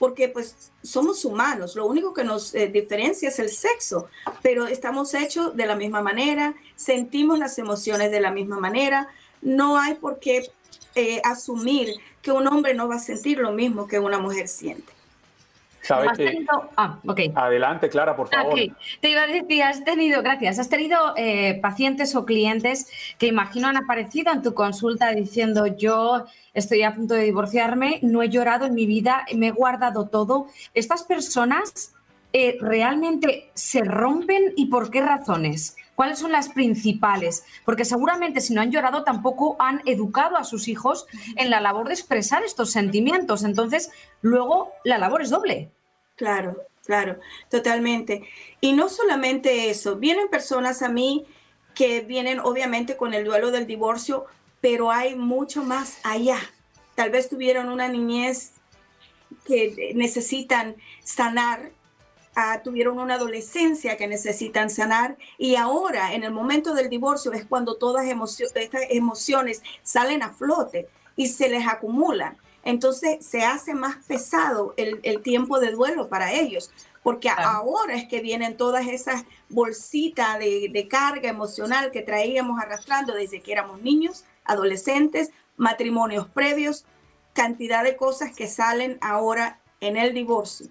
porque pues somos humanos, lo único que nos eh, diferencia es el sexo, pero estamos hechos de la misma manera, sentimos las emociones de la misma manera, no hay por qué eh, asumir que un hombre no va a sentir lo mismo que una mujer siente. Ah, Adelante, Clara, por favor. Te iba a decir, has tenido, gracias, has tenido eh, pacientes o clientes que imagino han aparecido en tu consulta diciendo yo estoy a punto de divorciarme, no he llorado en mi vida, me he guardado todo. Estas personas eh, realmente se rompen y por qué razones? ¿Cuáles son las principales? Porque seguramente si no han llorado tampoco han educado a sus hijos en la labor de expresar estos sentimientos. Entonces, luego la labor es doble. Claro, claro, totalmente. Y no solamente eso, vienen personas a mí que vienen obviamente con el duelo del divorcio, pero hay mucho más allá. Tal vez tuvieron una niñez que necesitan sanar Ah, tuvieron una adolescencia que necesitan sanar y ahora en el momento del divorcio es cuando todas estas emociones salen a flote y se les acumulan. Entonces se hace más pesado el, tiempo de duelo para ellos, porque ahora es que vienen todas esas bolsitas de, de carga emocional que traíamos arrastrando desde que éramos niños, adolescentes, matrimonios previos, cantidad de cosas que salen ahora en el divorcio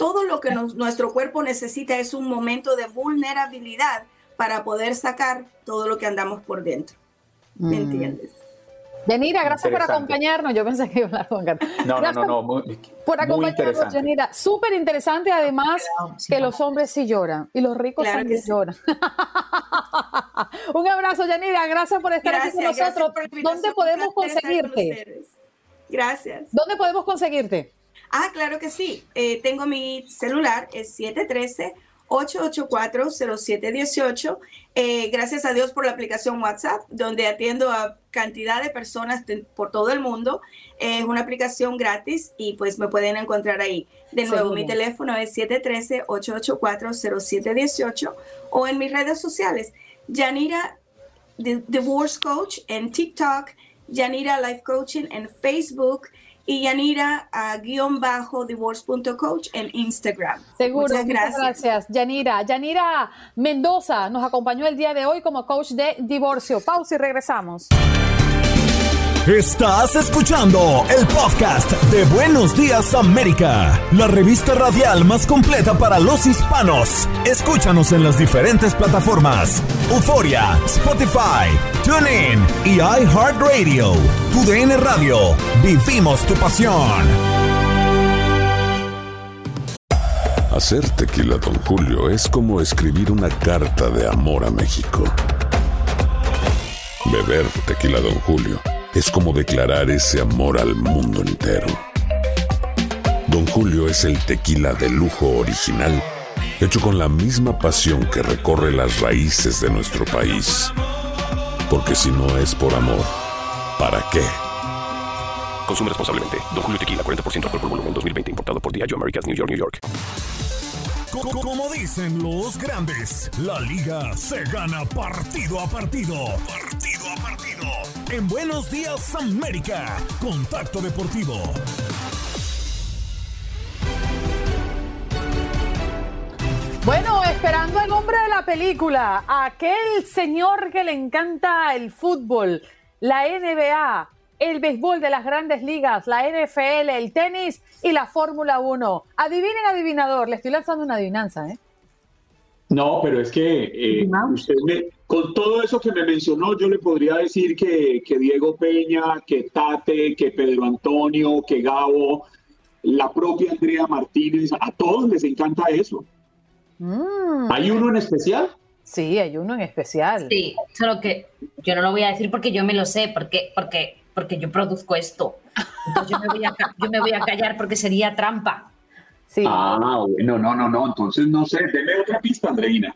todo lo que nuestro cuerpo necesita es un momento de vulnerabilidad para poder sacar todo lo que andamos por dentro. ¿Me mm. entiendes? Yanira, gracias por acompañarnos. Yo pensé que iba a hablar con No, no, no, no, por acompañarnos, Yanira. Súper interesante, además, que los hombres sí lloran y los ricos también lloran. [laughs] Un abrazo, Yanira. Gracias por estar aquí con nosotros. ¿Dónde podemos conseguirte? Gracias. ¿Dónde podemos conseguirte? Ah, claro que sí. Eh, tengo mi celular, es 713-884-0718. Eh, gracias a Dios por la aplicación WhatsApp, donde atiendo a cantidad de personas por todo el mundo. Es una aplicación gratis y pues me pueden encontrar ahí. De nuevo, mi teléfono es 713-884-0718 o en mis redes sociales. Yanira Divorce Coach en TikTok, Yanira Life Coaching en Facebook y Yanira guion bajo divorce.coach en Instagram. Seguro, muchas gracias. gracias. Yanira. Yanira Mendoza nos acompañó el día de hoy como coach de divorcio. Pausa y regresamos. Estás escuchando el podcast de Buenos Días América, la revista radial más completa para los hispanos. Escúchanos en las diferentes plataformas: Euforia, Spotify, TuneIn y iHeartRadio. Tu DN Radio. Vivimos tu pasión. Hacer tequila, Don Julio, es como escribir una carta de amor a México. Beber tequila, Don Julio es como declarar ese amor al mundo entero. Don Julio es el tequila de lujo original, hecho con la misma pasión que recorre las raíces de nuestro país. Porque si no es por amor, ¿para qué? Consume responsablemente. Don Julio Tequila, 40% alcohol por volumen, 2020. Importado por Diageo Americas, New York, New York. Como dicen los grandes, la liga se gana partido a partido. Partido a partido. En Buenos Días América, Contacto Deportivo. Bueno, esperando al nombre de la película, aquel señor que le encanta el fútbol, la NBA, el béisbol de las grandes ligas, la NFL, el tenis y la Fórmula 1. Adivinen, adivinador, le estoy lanzando una adivinanza, ¿eh? No, pero es que eh, usted con todo eso que me mencionó, yo le podría decir que, Diego Peña, que Tate, que Pedro Antonio, que Gabo, la propia Andrea Martínez, a todos les encanta eso. Mm. ¿Hay uno en especial? Sí, hay uno en especial. Sí, solo que yo no lo voy a decir porque yo me lo sé, porque, porque porque yo produzco esto. Entonces yo me voy a, yo me voy a callar porque sería trampa. Sí. Ah, no, no, no, no. Entonces no sé, deme otra pista, Andreina.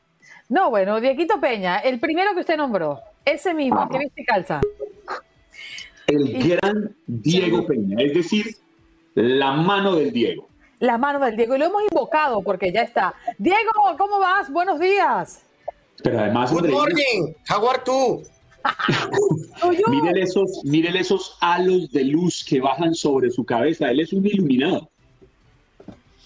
No, bueno, Dieguito Peña, el primero que usted nombró, ese mismo, que viste calza. El gran Diego Peña, es decir, la mano del Diego. La mano del Diego, y lo hemos invocado porque ya está. Diego, ¿cómo vas? Buenos días. Pero además. Good morning, how are you? Miren, esos, miren esos halos de luz que bajan sobre su cabeza. Él es un iluminado.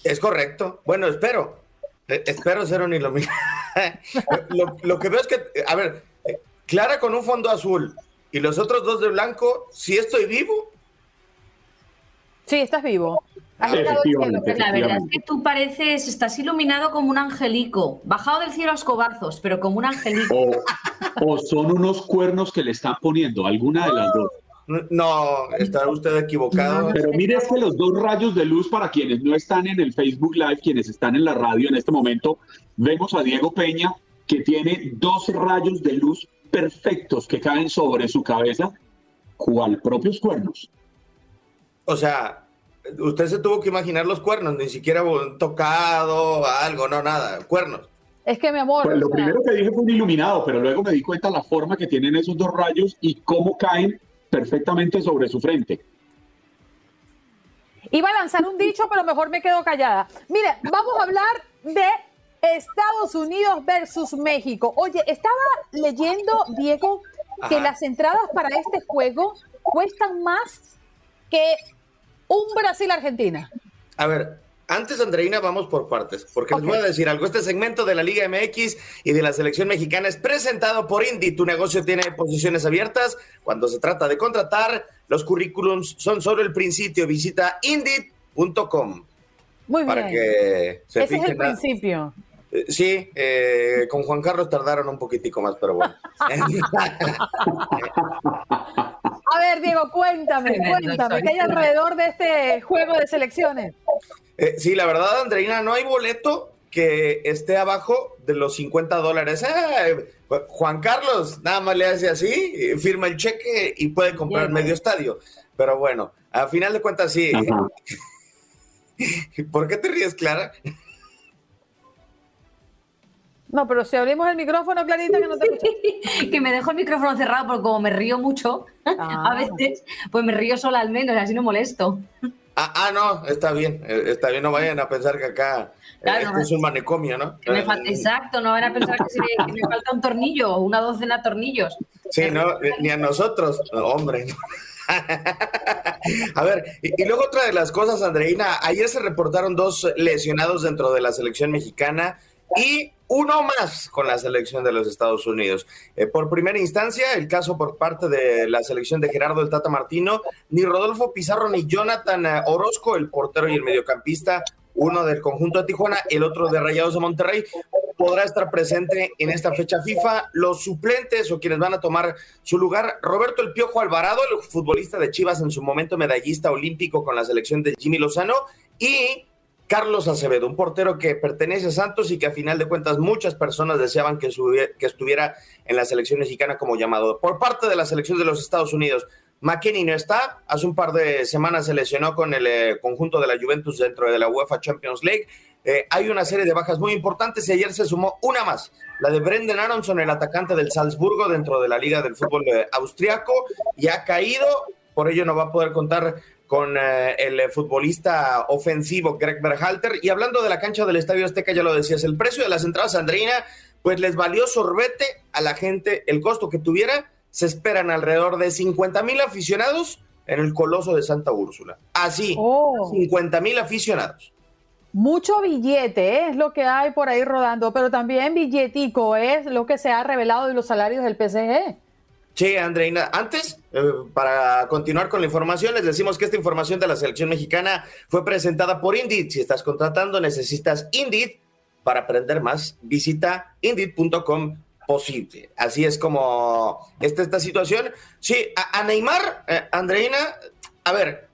Es correcto. Bueno, espero. Eh, espero ser un iluminado. [laughs] lo, que veo es que, a ver, eh, Clara con un fondo azul y los otros dos de blanco, si estoy vivo. Sí, estás vivo. La verdad es que tú pareces, estás iluminado como un angelico, bajado del cielo a escobazos, pero como un angelico. O, son unos cuernos que le están poniendo, alguna de las dos. No, está usted equivocado. Pero mire es que los dos rayos de luz, para quienes no están en el Facebook Live, quienes están en la radio en este momento, vemos a Diego Peña que tiene dos rayos de luz perfectos que caen sobre su cabeza, cual propios cuernos. O sea, usted se tuvo que imaginar los cuernos, ni siquiera tocado, algo, no, nada, cuernos. Es que, mi amor. Pues lo primero que dije fue un iluminado, pero luego me di cuenta la forma que tienen esos dos rayos y cómo caen perfectamente sobre su frente. Iba a lanzar un dicho, pero mejor me quedo callada. Mire, vamos a hablar de Estados Unidos versus México. Oye, estaba leyendo, Diego, que las entradas para este juego cuestan más que un Brasil-Argentina. A ver, antes, Andreina, vamos por partes, porque les voy a decir algo. Este segmento de la Liga MX y de la selección mexicana es presentado por Indy. Tu negocio tiene posiciones abiertas. Cuando se trata de contratar, los currículums son solo el principio. Visita indy.com. Muy bien. Para que se Ese es el principio. Eh, sí, eh, con Juan Carlos tardaron un poquitico más, pero bueno. [laughs] A ver, Diego, cuéntame, cuéntame, ¿qué hay alrededor de este juego de selecciones? Eh, sí, la verdad, Andreina, no hay boleto que esté abajo de los 50 dólares. Juan Carlos nada más le hace así, firma el cheque y puede comprar medio estadio. Pero bueno, a final de cuentas sí. [laughs] ¿Por qué te ríes, Clara? No, pero si abrimos el micrófono, Clarita, que no te [laughs] que me dejo el micrófono cerrado porque como me río mucho, [laughs] a ah. veces, pues me río sola al menos, así no molesto. Ah, ah, no, está bien, eh, está bien, no vayan a pensar que acá eh, esto es un manicomio, ¿no? me falta, exacto, no van a pensar que, me falta un tornillo o una docena de tornillos. Sí, no, ni a nosotros, hombre. [laughs] A ver, y, y, luego otra de las cosas, Andreina, ayer se reportaron dos lesionados dentro de la selección mexicana y uno más con la selección de los Estados Unidos. Eh, por primera instancia, el caso por parte de la selección de Gerardo el Tata Martino, ni Rodolfo Pizarro ni Jonathan eh, Orozco, el portero y el mediocampista, uno del conjunto de Tijuana, el otro de Rayados de Monterrey, podrá estar presente en esta fecha FIFA. Los suplentes o quienes van a tomar su lugar, Roberto El Piojo Alvarado, el futbolista de Chivas en su momento medallista olímpico con la selección de Jimmy Lozano, y Carlos Acevedo, un portero que pertenece a Santos y que a final de cuentas muchas personas deseaban que, estuviera en la selección mexicana como llamado. Por parte de la selección de los Estados Unidos, McKinney no está. Hace un par de semanas se lesionó con el eh, conjunto de la Juventus dentro de la UEFA Champions League. Eh, hay una serie de bajas muy importantes y ayer se sumó una más, la de Brendan Aronson, el atacante del Salzburgo dentro de la Liga del Fútbol eh, Austriaco, y ha caído, por ello no va a poder contar con eh, el futbolista ofensivo Greg Berhalter. Y hablando de la cancha del Estadio Azteca, ya lo decías, el precio de las entradas, Andreina, pues les valió sorbete a la gente el costo que tuviera. Se esperan alrededor de 50 mil aficionados en el Coloso de Santa Úrsula. Así, 50 mil aficionados. Mucho billete ¿eh? es lo que hay por ahí rodando, pero también billetico es lo que se ha revelado de los salarios del PSG. Sí, Andreina. Antes, eh, para continuar con la información, les decimos que esta información de la selección mexicana fue presentada por Indeed. Si estás contratando, necesitas Indeed para aprender más. Visita indeed.com posible. Así es como está esta situación. Sí, a, Neymar, eh, Andreina, a ver,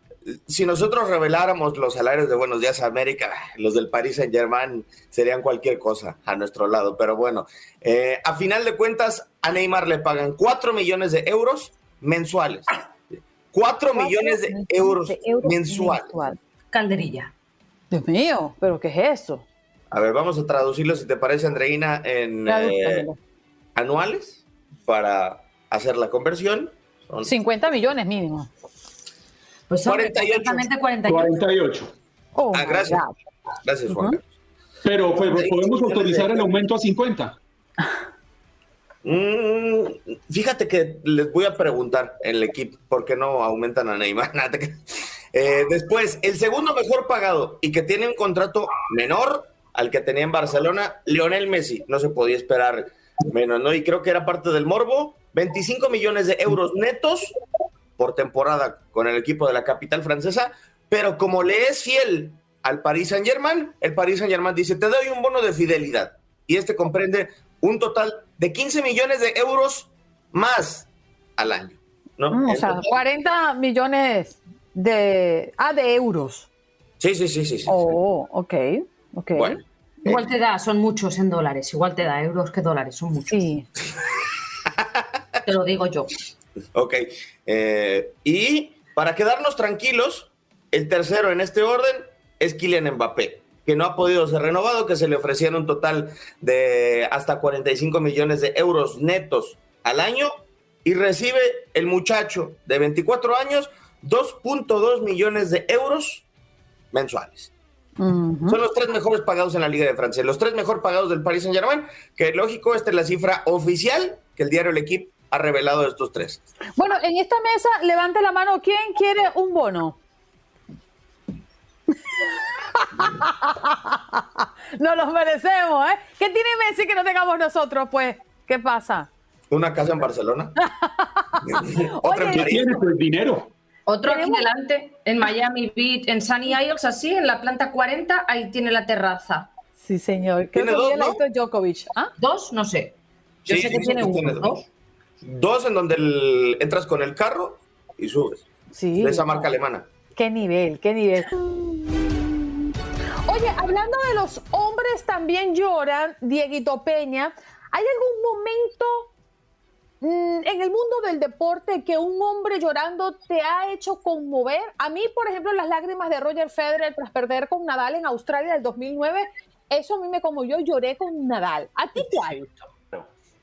si nosotros reveláramos los salarios de Buenos Días América, los del Paris Saint Germain serían cualquier cosa a nuestro lado. Pero bueno, eh, a final de cuentas, a Neymar le pagan 4 millones de euros mensuales. 4 millones de euros, mensuales. Calderilla. Dios mío, ¿pero qué es eso? A ver, vamos a traducirlo, si te parece, Andreina, en eh, anuales para hacer la conversión. 50 millones mínimo. Pues 48. 48. 48. ah, gracias. Gracias, Juan. Pero pues, podemos autorizar el aumento a 50. [laughs] Mm, fíjate que les voy a preguntar el equipo por qué no aumentan a Neymar. [laughs] Eh, después, el segundo mejor pagado y que tiene un contrato menor al que tenía en Barcelona, Lionel Messi. No se podía esperar menos, ¿no? Y creo que era parte del morbo. 25 millones de euros netos por temporada con el equipo de la capital francesa, pero como le es fiel al Paris Saint Germain, el Paris Saint Germain dice, te doy un bono de fidelidad. Y este comprende un total de 15 millones de euros más al año. ¿no? Mm, o sea, 40 millones de, ah, de euros. Sí, sí, sí, sí. sí oh, ok, ok. Bueno. Igual te da, son muchos en dólares, igual te da euros que dólares, son muchos. Sí. [laughs] te lo digo yo. Ok. Eh, y para quedarnos tranquilos, el tercero en este orden es Kylian Mbappé, que no ha podido ser renovado, que se le ofrecieron un total de hasta 45 millones de euros netos al año y recibe el muchacho de 24 años 2.2 millones de euros mensuales. Son los tres mejores pagados en la Liga de Francia, los tres mejor pagados del Paris Saint Germain, que lógico, esta es la cifra oficial que el diario El Equipo ha revelado de estos tres. Bueno, en esta mesa, levante la mano, ¿quién quiere un bono? [laughs] no los merecemos, ¿eh? ¿Qué tiene Messi que no tengamos nosotros, pues? ¿Qué pasa? Una casa en Barcelona. [laughs] Otra ¿Qué tiene el dinero? Otro aquí delante, en Miami Beach, en Sunny Isles, así, en la planta 40, ahí tiene la terraza. Sí, señor. ¿Tiene dos, Djokovic. ¿Ah? ¿Dos? No sé. Yo sé que tiene uno. dos. dos. en donde entras con el carro y subes. Sí. De esa marca alemana. Qué nivel, qué nivel. Oye, hablando de los hombres también lloran, Dieguito Peña, ¿hay algún momento mm, en el mundo del deporte que un hombre llorando te ha hecho conmover? A mí, por ejemplo, las lágrimas de Roger Federer tras perder con Nadal en Australia del 2009, eso a mí me conmovió, lloré con Nadal. ¿A ti cuál?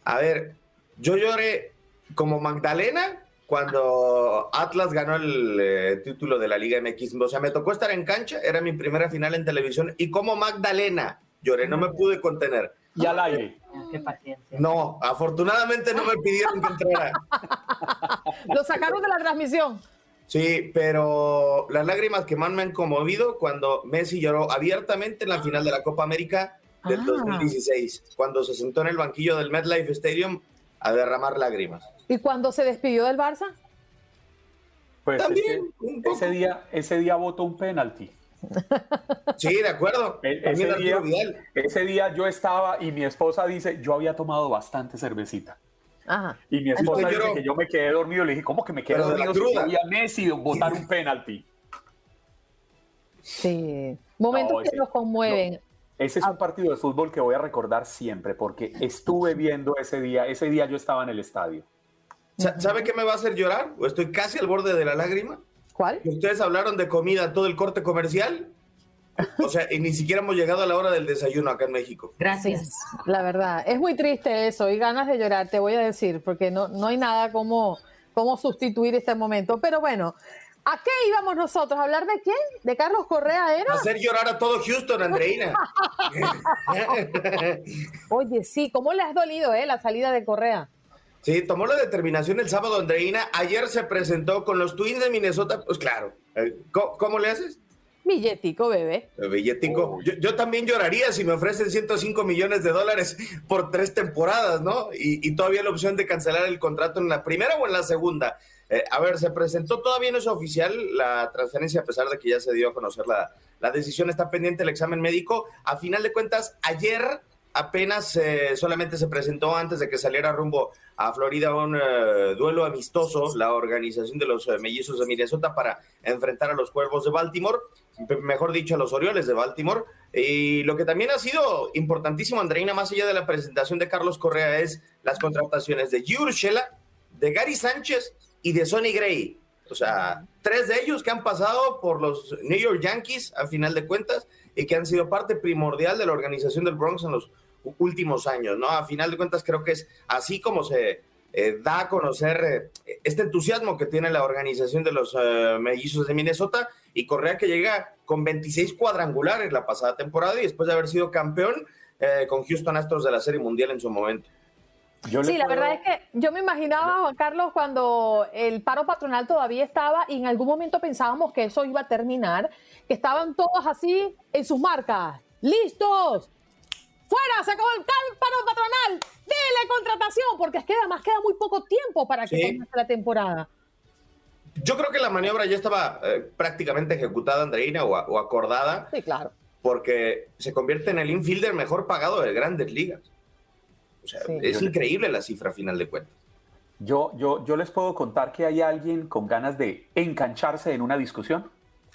A ver, yo lloré como Magdalena cuando Atlas ganó el eh, título de la Liga MX. O sea, me tocó estar en cancha, era mi primera final en televisión y como Magdalena lloré, no me pude contener. Y al aire. Qué paciencia. No, afortunadamente no me pidieron que entrara. [laughs] Lo sacaron de la transmisión. Sí, pero las lágrimas que más me han conmovido cuando Messi lloró abiertamente en la final de la Copa América del 2016, ah. cuando se sentó en el banquillo del MetLife Stadium a derramar lágrimas. ¿Y cuando se despidió del Barça? Pues También, ese día, ese día votó un penalti. [laughs] Sí, de acuerdo. E-, ese día, yo estaba y mi esposa dice, yo había tomado bastante cervecita. Y mi esposa dice que yo me quedé dormido. Le dije, ¿cómo que me quedé dormido si había Messi votar un penalti? Sí, momentos que nos conmueven. Ese es un partido de fútbol que voy a recordar siempre porque estuve viendo ese día, ese día yo estaba en el estadio. ¿Sabe qué me va a hacer llorar? ¿O estoy casi al borde de la lágrima? ¿Cuál? Ustedes hablaron de comida, todo el corte comercial. O sea, y ni siquiera hemos llegado a la hora del desayuno acá en México. Gracias. La verdad, es muy triste eso y ganas de llorar, te voy a decir, porque no, no hay nada como, como sustituir este momento. Pero bueno, ¿a qué íbamos nosotros? ¿A hablar de quién? ¿De Carlos Correa era? Hacer llorar a todo Houston, Andreina. [laughs] Oye, sí, ¿cómo le has dolido eh, la salida de Correa? Sí, tomó la determinación el sábado, Andreina. Ayer se presentó con los Twins de Minnesota. Pues claro, eh, ¿cómo, le haces? Billetico, bebé. Billetico. Yo, también lloraría si me ofrecen 105 millones de dólares por tres temporadas, ¿no? Y, todavía la opción de cancelar el contrato en la primera o en la segunda. Eh, a ver, se presentó todavía no es oficial la transferencia, a pesar de que ya se dio a conocer la, la decisión, está pendiente el examen médico. A final de cuentas, ayer apenas eh, solamente se presentó antes de que saliera rumbo a Florida un eh, duelo amistoso, la organización de los eh, mellizos de Minnesota para enfrentar a los cuervos de Baltimore, mejor dicho, a los Orioles de Baltimore. Y lo que también ha sido importantísimo, Andreina, más allá de la presentación de Carlos Correa, es las contrataciones de Urshela, de Gary Sánchez y de Sonny Gray. O sea, tres de ellos que han pasado por los New York Yankees, a final de cuentas, y que han sido parte primordial de la organización del Bronx en los últimos años, ¿no? A final de cuentas creo que es así como se eh, da a conocer eh, este entusiasmo que tiene la organización de los uh, mellizos de Minnesota y Correa que llega con 26 cuadrangulares la pasada temporada y después de haber sido campeón con Houston Astros de la Serie Mundial en su momento. sí, la verdad es que yo me imaginaba, Juan Carlos, cuando el paro patronal todavía estaba y en algún momento pensábamos que eso iba a terminar, que estaban todos así en sus marcas, listos, fuera, se acabó el paro patronal, dele contratación, porque es que además queda muy poco tiempo para que comience la temporada. yo creo que la maniobra ya estaba eh, prácticamente ejecutada, Andreina, o, o, acordada. Sí, claro. Porque se convierte en el infielder mejor pagado de grandes ligas. O sea, sí. es increíble la cifra a final de cuentas. Yo, yo, yo les puedo contar que hay alguien con ganas de engancharse en una discusión.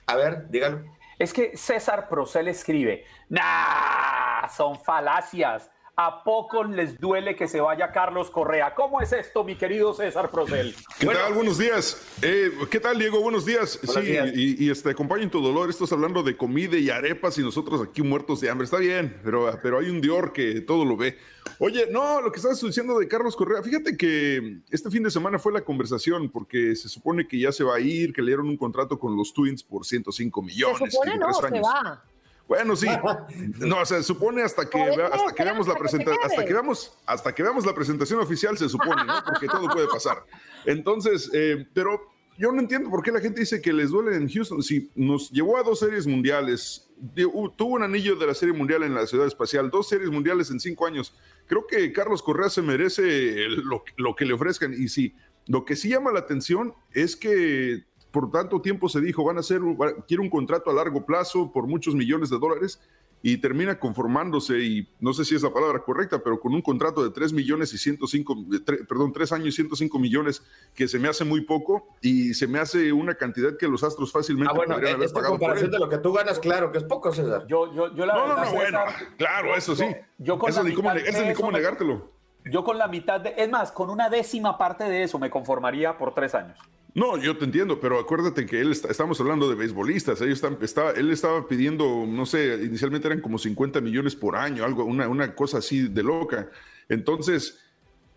A ver, dígalo. Es que César Procel escribe, nah, son falacias. ¿A poco les duele que se vaya Carlos Correa? ¿Cómo es esto, mi querido César Procel? ¿Qué bueno. tal? Buenos días. Eh, ¿Qué tal, Diego? Buenos días. Buenos sí, días. Y, y, este, acompañen tu dolor. Estás hablando de comida y arepas y nosotros aquí muertos de hambre. Está bien, pero, pero hay un Dior que todo lo ve. Oye, no, lo que estabas diciendo de Carlos Correa, fíjate que este fin de semana fue la conversación porque se supone que ya se va a ir, que le dieron un contrato con los Twins por 105 millones. Se supone no, se va. Bueno, sí. [laughs] No, se supone hasta que vea, hasta que veamos la presentación, hasta que veamos, hasta que veamos la presentación oficial, se supone, ¿no? Porque todo puede pasar. Entonces, eh, pero yo no entiendo por qué la gente dice que les duele en Houston. Si nos llevó a dos series mundiales, tuvo un anillo de la serie mundial en la ciudad espacial, dos series mundiales en cinco años. Creo que Carlos Correa se merece lo, lo que le ofrezcan. Y sí, lo que sí llama la atención es que por tanto tiempo se dijo, van a hacer, quiere un contrato a largo plazo por muchos millones de dólares y termina conformándose, y no sé si es la palabra correcta, pero con un contrato de 3 millones y 105, perdón, 3 años y 105 millones, que se me hace muy poco y se me hace una cantidad que los Astros fácilmente ah, bueno, podrían haber esta pagado. comparación de lo que tú ganas, claro, que es poco, César. Yo, yo, yo la no, verdad, no, no, bueno, claro, eso sí. Yo con eso la ni cómo, mitad de eso ni eso cómo me- negártelo. Yo con la mitad de, es más, con una décima parte de eso me conformaría por tres años. No, yo te entiendo, pero acuérdate que él está, estamos hablando de beisbolistas. Ellos están, estaba, él estaba pidiendo, no sé, inicialmente eran como 50 millones por año, algo, una, una cosa así de loca. Entonces,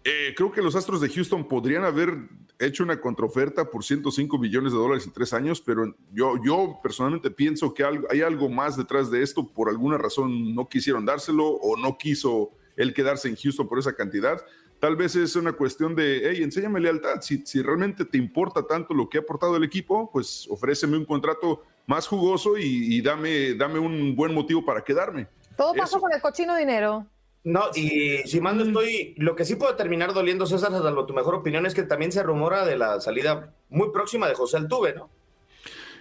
eh, creo que los Astros de Houston podrían haber hecho una contraoferta por 105 millones de dólares en tres años, pero yo, yo personalmente pienso que algo, hay algo más detrás de esto. Por alguna razón no quisieron dárselo o no quiso él quedarse en Houston por esa cantidad. Tal vez es una cuestión de, hey, enséñame lealtad. Si, si realmente te importa tanto lo que ha aportado el equipo, pues ofréceme un contrato más jugoso y, y dame, dame un buen motivo para quedarme. Todo pasa Eso. por el cochino dinero. No, y si mal no estoy, lo que sí puede terminar doliendo, César, salvo tu mejor opinión, es que también se rumora de la salida muy próxima de José Altuve, ¿no?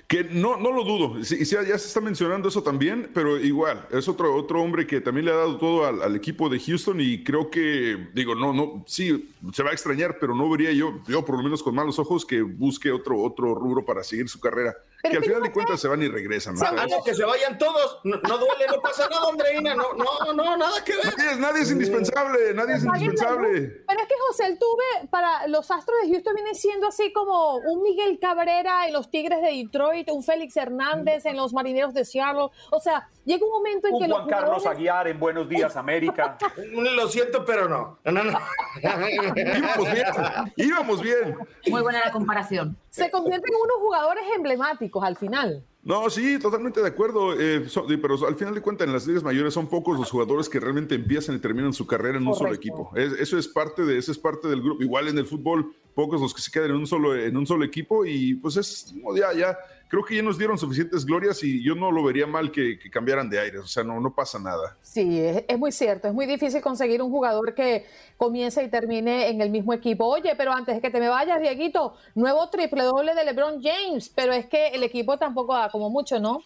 Que no, no lo dudo, sí, sí, ya se está mencionando eso también, pero igual, es otro, otro hombre que también le ha dado todo al, al equipo de Houston y creo que, digo, no, no, sí, se va a extrañar, pero no vería yo, yo por lo menos con malos ojos, que busque otro, otro rubro para seguir su carrera, que al final de cuentas se van y regresan. ¿no? Ah, no, que se vayan todos, no, no duele, no pasa nada, Andreina, no, no, no, nada que ver. Nadie, es- nadie es indispensable, nadie es indispensable. Pero es que José Altuve para los Astros de Houston viene siendo así como un Miguel Cabrera en los Tigres de Detroit, un Félix Hernández en los Marineros de Seattle. O sea, llega un momento en que Un los Juan Carlos jugadores Aguiar en Buenos Días América. [laughs] Lo siento, pero no. No, no, no. Íbamos bien, íbamos bien. Muy buena la comparación. se convierten en unos jugadores emblemáticos al final. No, sí, totalmente de acuerdo, eh, so- pero al final de cuentas en las ligas mayores son pocos los jugadores que realmente empiezan y terminan su carrera en un solo equipo. Es- eso es parte de, eso es parte del grupo. Igual en el fútbol, pocos los que se quedan en un solo, en un solo equipo y pues es ya, ya. Creo que ya nos dieron suficientes glorias y yo no lo vería mal que, que cambiaran de aires. O sea, no, no pasa nada. Sí, es, es muy cierto. Es muy difícil conseguir un jugador que comience y termine en el mismo equipo. Oye, pero antes de que te me vayas, Dieguito, nuevo triple doble de LeBron James, pero es que el equipo tampoco da como mucho, ¿no?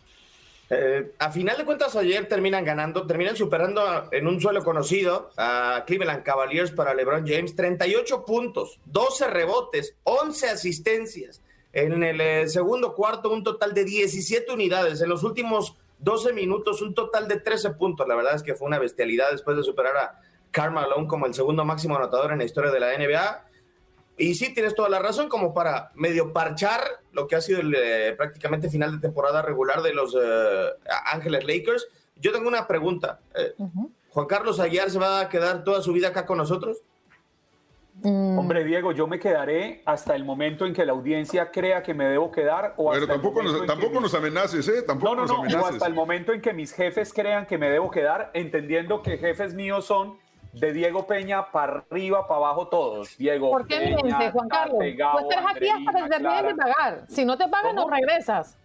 Eh, a final de cuentas, ayer terminan ganando, terminan superando a- en un suelo conocido a Cleveland Cavaliers para LeBron James. 38 puntos, 12 rebotes, 11 asistencias. En el eh, segundo cuarto, un total de 17 unidades. En los últimos 12 minutos, un total de 13 puntos. La verdad es que fue una bestialidad después de superar a Karl Malone como el segundo máximo anotador en la historia de la NBA. Y sí, tienes toda la razón, como para medio parchar lo que ha sido el eh, prácticamente final de temporada regular de los eh, Ángeles Lakers. Yo tengo una pregunta. Eh, ¿Juan Carlos Aguiar se va a quedar toda su vida acá con nosotros? Mm. Hombre, Diego, yo me quedaré hasta el momento en que la audiencia crea que me debo quedar o Pero hasta tampoco nos, tampoco nos amenaces, ¿eh? Tampoco No, no, nos no, o amenaces. hasta el momento en que mis jefes crean que me debo quedar, entendiendo que jefes míos son de Diego Peña para arriba, para abajo todos. Diego ¿Por qué Peña, mientes, Juan Carlos? Gabo, Tú estás aquí hasta que terminen de pagar. Si no te pagan, no regresas.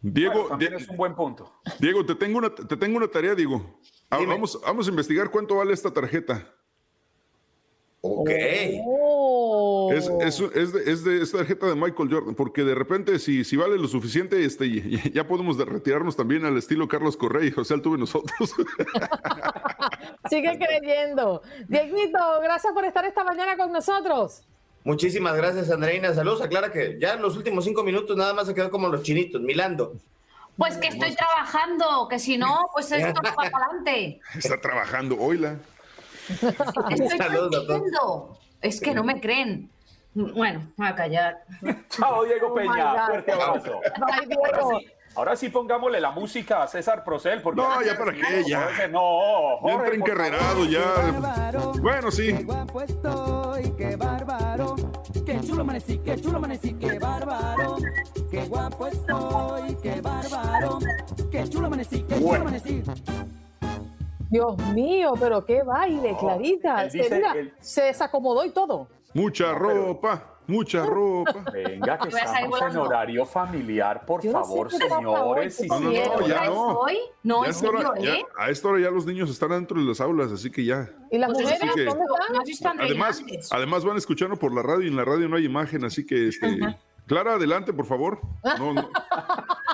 Diego, Bueno, es un buen punto. Diego, te tengo una, te tengo una tarea, Diego. Ah. Vamos, vamos a investigar cuánto vale esta tarjeta. Ok. Oh. Es, es, es, de, es, de, tarjeta de Michael Jordan, porque de repente, si, si vale lo suficiente, este, ya podemos retirarnos también al estilo Carlos Correa y José Altuve nosotros. [laughs] Sigue creyendo. Dieguito, gracias por estar esta mañana con nosotros. Muchísimas gracias, Andreina. Saludos aclara que ya en los últimos cinco minutos nada más se quedó como los chinitos, milando. Pues que estoy trabajando, que si no, pues esto [laughs] va para adelante. Está trabajando, oíla. Estoy Saludos Es que no me creen. Bueno, a callar. Chao, Diego oh Peña. Fuerte abrazo. Ahora sí, pongámosle la música a César Procel. Porque no, ya para qué, ya. No, ya entra encarrerado, ya. Bueno, sí. Qué guapo estoy, qué bárbaro. Qué chulo amanecí, qué chulo amanecí, qué bárbaro. Qué guapo estoy, qué bárbaro. Qué chulo amanecí, qué chulo amanecí. Dios mío, pero qué baile, Clarita. se desacomodó y todo. Mucha ropa. Mucha [laughs] ropa. Venga, que estamos en horario familiar, por favor, señores. no, no, no, ya no. No, es ¿eh? A esta hora ya los niños están dentro de las aulas, así que ya. ¿Y las pues mujeres dónde están? Además, además van escuchando por la radio y en la radio no hay imagen, así que este. Clara, adelante, por favor. No, no. [laughs]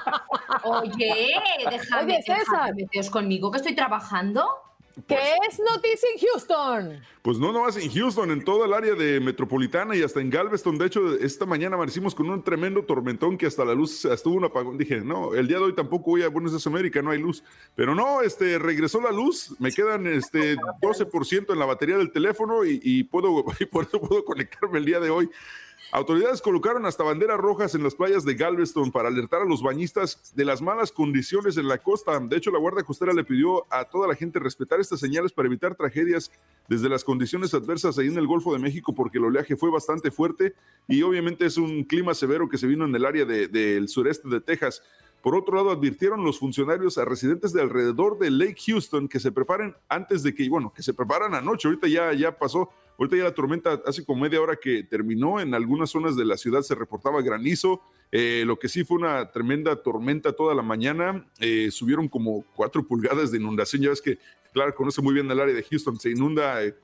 Oye, [laughs] déjame, Oye, César. meteos conmigo que estoy trabajando. ¿Qué pues es noticia en Houston? Pues no nomás en Houston, en toda el área de metropolitana y hasta en Galveston. De hecho, esta mañana amanecimos con un tremendo tormentón que hasta la luz estuvo un apagón. Dije, no, el día de hoy tampoco voy a Buenos Aires América, no hay luz. Pero no, este, regresó la luz, me quedan este 12% en la batería del teléfono y, y puedo, [laughs] y por eso puedo conectarme el día de hoy. Autoridades colocaron hasta banderas rojas en las playas de Galveston para alertar a los bañistas de las malas condiciones en la costa. De hecho, la Guardia Costera le pidió a toda la gente respetar estas señales para evitar tragedias desde las condiciones adversas ahí en el Golfo de México, porque el oleaje fue bastante fuerte y obviamente es un clima severo que se vino en el área del sureste de Texas. Por otro lado, advirtieron los funcionarios a residentes de alrededor de Lake Houston que se preparen antes de que, bueno, que se preparan anoche. Ahorita ya, ya pasó Ahorita ya la tormenta hace como media hora que terminó. En algunas zonas de la ciudad se reportaba granizo. Eh, lo que sí fue una tremenda tormenta toda la mañana. Eh, subieron como cuatro pulgadas de inundación. Ya ves que, claro, conoce muy bien el área de Houston. Se inunda, eh,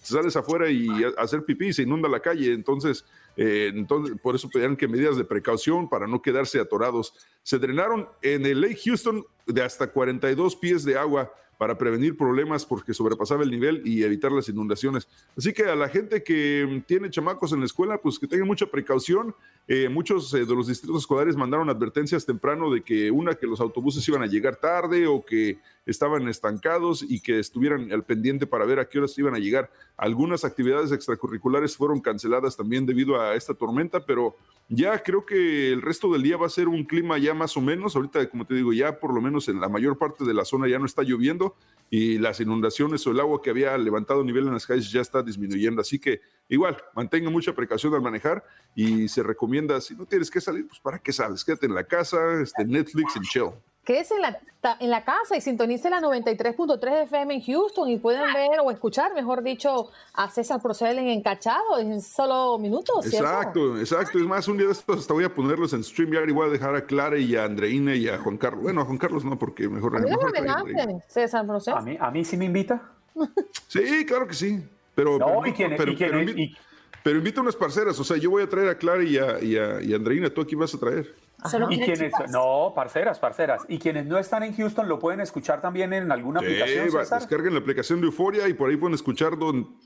sales afuera y hacer pipí y se inunda la calle. Entonces, entonces, por eso pedían que medidas de precaución para no quedarse atorados. Se drenaron en el Lake Houston de hasta 42 pies de agua para prevenir problemas porque sobrepasaba el nivel y evitar las inundaciones. Así que a la gente que tiene chamacos en la escuela, pues que tengan mucha precaución. Eh, muchos eh, de los distritos escolares mandaron advertencias temprano de que una, que los autobuses iban a llegar tarde o que estaban estancados y que estuvieran al pendiente para ver a qué horas iban a llegar. Algunas actividades extracurriculares fueron canceladas también debido a esta tormenta, pero ya creo que el resto del día va a ser un clima ya más o menos. Ahorita, como te digo, ya por lo menos en la mayor parte de la zona ya no está lloviendo y las inundaciones o el agua que había levantado nivel en las calles ya está disminuyendo. Así que igual, mantenga mucha precaución al manejar y se recomienda, si no tienes que salir, pues para qué sales, quédate en la casa, este, Netflix en chill es en la, en la casa y sintonice la 93.3 FM en Houston y pueden ver o escuchar, mejor dicho, a César Procel en Encachado en solo minutos. Exacto, exacto. Es más, un día de estos hasta voy a ponerlos en StreamYard y voy a dejar a Clara y a Andreina y a Juan Carlos. Bueno, a Juan Carlos no, porque mejor... A mí, mejor César Procel. ¿A mí, ¿A mí sí me invita? [laughs] Sí, claro que sí. Pero, pero, invita, unas parceras. O sea, yo voy a traer a Clara y a, y a, y a Andreina. Tú aquí vas a traer. ¿Y quienes, no, parceras, parceras. Y quienes no están en Houston lo pueden escuchar también en alguna aplicación. César? Descarguen la aplicación de Euforia y por ahí pueden escuchar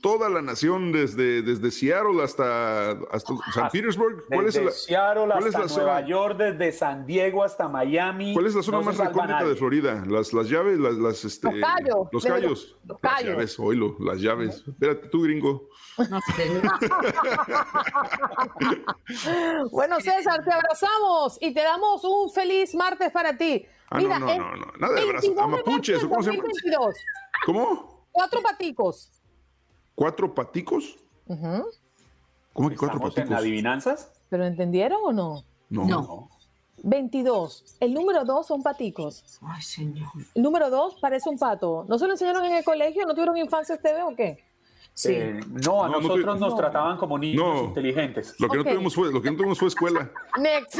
toda la nación desde, desde Seattle hasta, hasta San Petersburg. ¿Cuál desde es la, Seattle hasta es la Nueva York, desde San Diego hasta Miami. ¿Cuál es la zona más recóndita de Florida? Las, las bueno, las, las, este, los callos. Los callos. Los callos. Las llaves, oílo, las llaves. Espérate tú, gringo. No sé. [laughs] bueno, César, te abrazamos y te damos un feliz martes para ti. Ah, Mira, no, no, no, nada de abrazos. Amapuches, ¿cómo se llama? ¿Cómo? Cuatro paticos. ¿Cuatro paticos? ¿Cómo que cuatro paticos? en adivinanzas? ¿Pero entendieron o no? No. no. 22. El número dos son paticos. Ay, señor. El número dos parece un pato. ¿No se lo enseñaron en el colegio? ¿No tuvieron infancia ustedes o qué? Sí. Eh, no, a nosotros nos trataban como niños inteligentes. Lo que, no tuvimos fue, lo que no tuvimos fue escuela. [laughs] Next.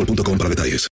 boostmobile.com para detalles.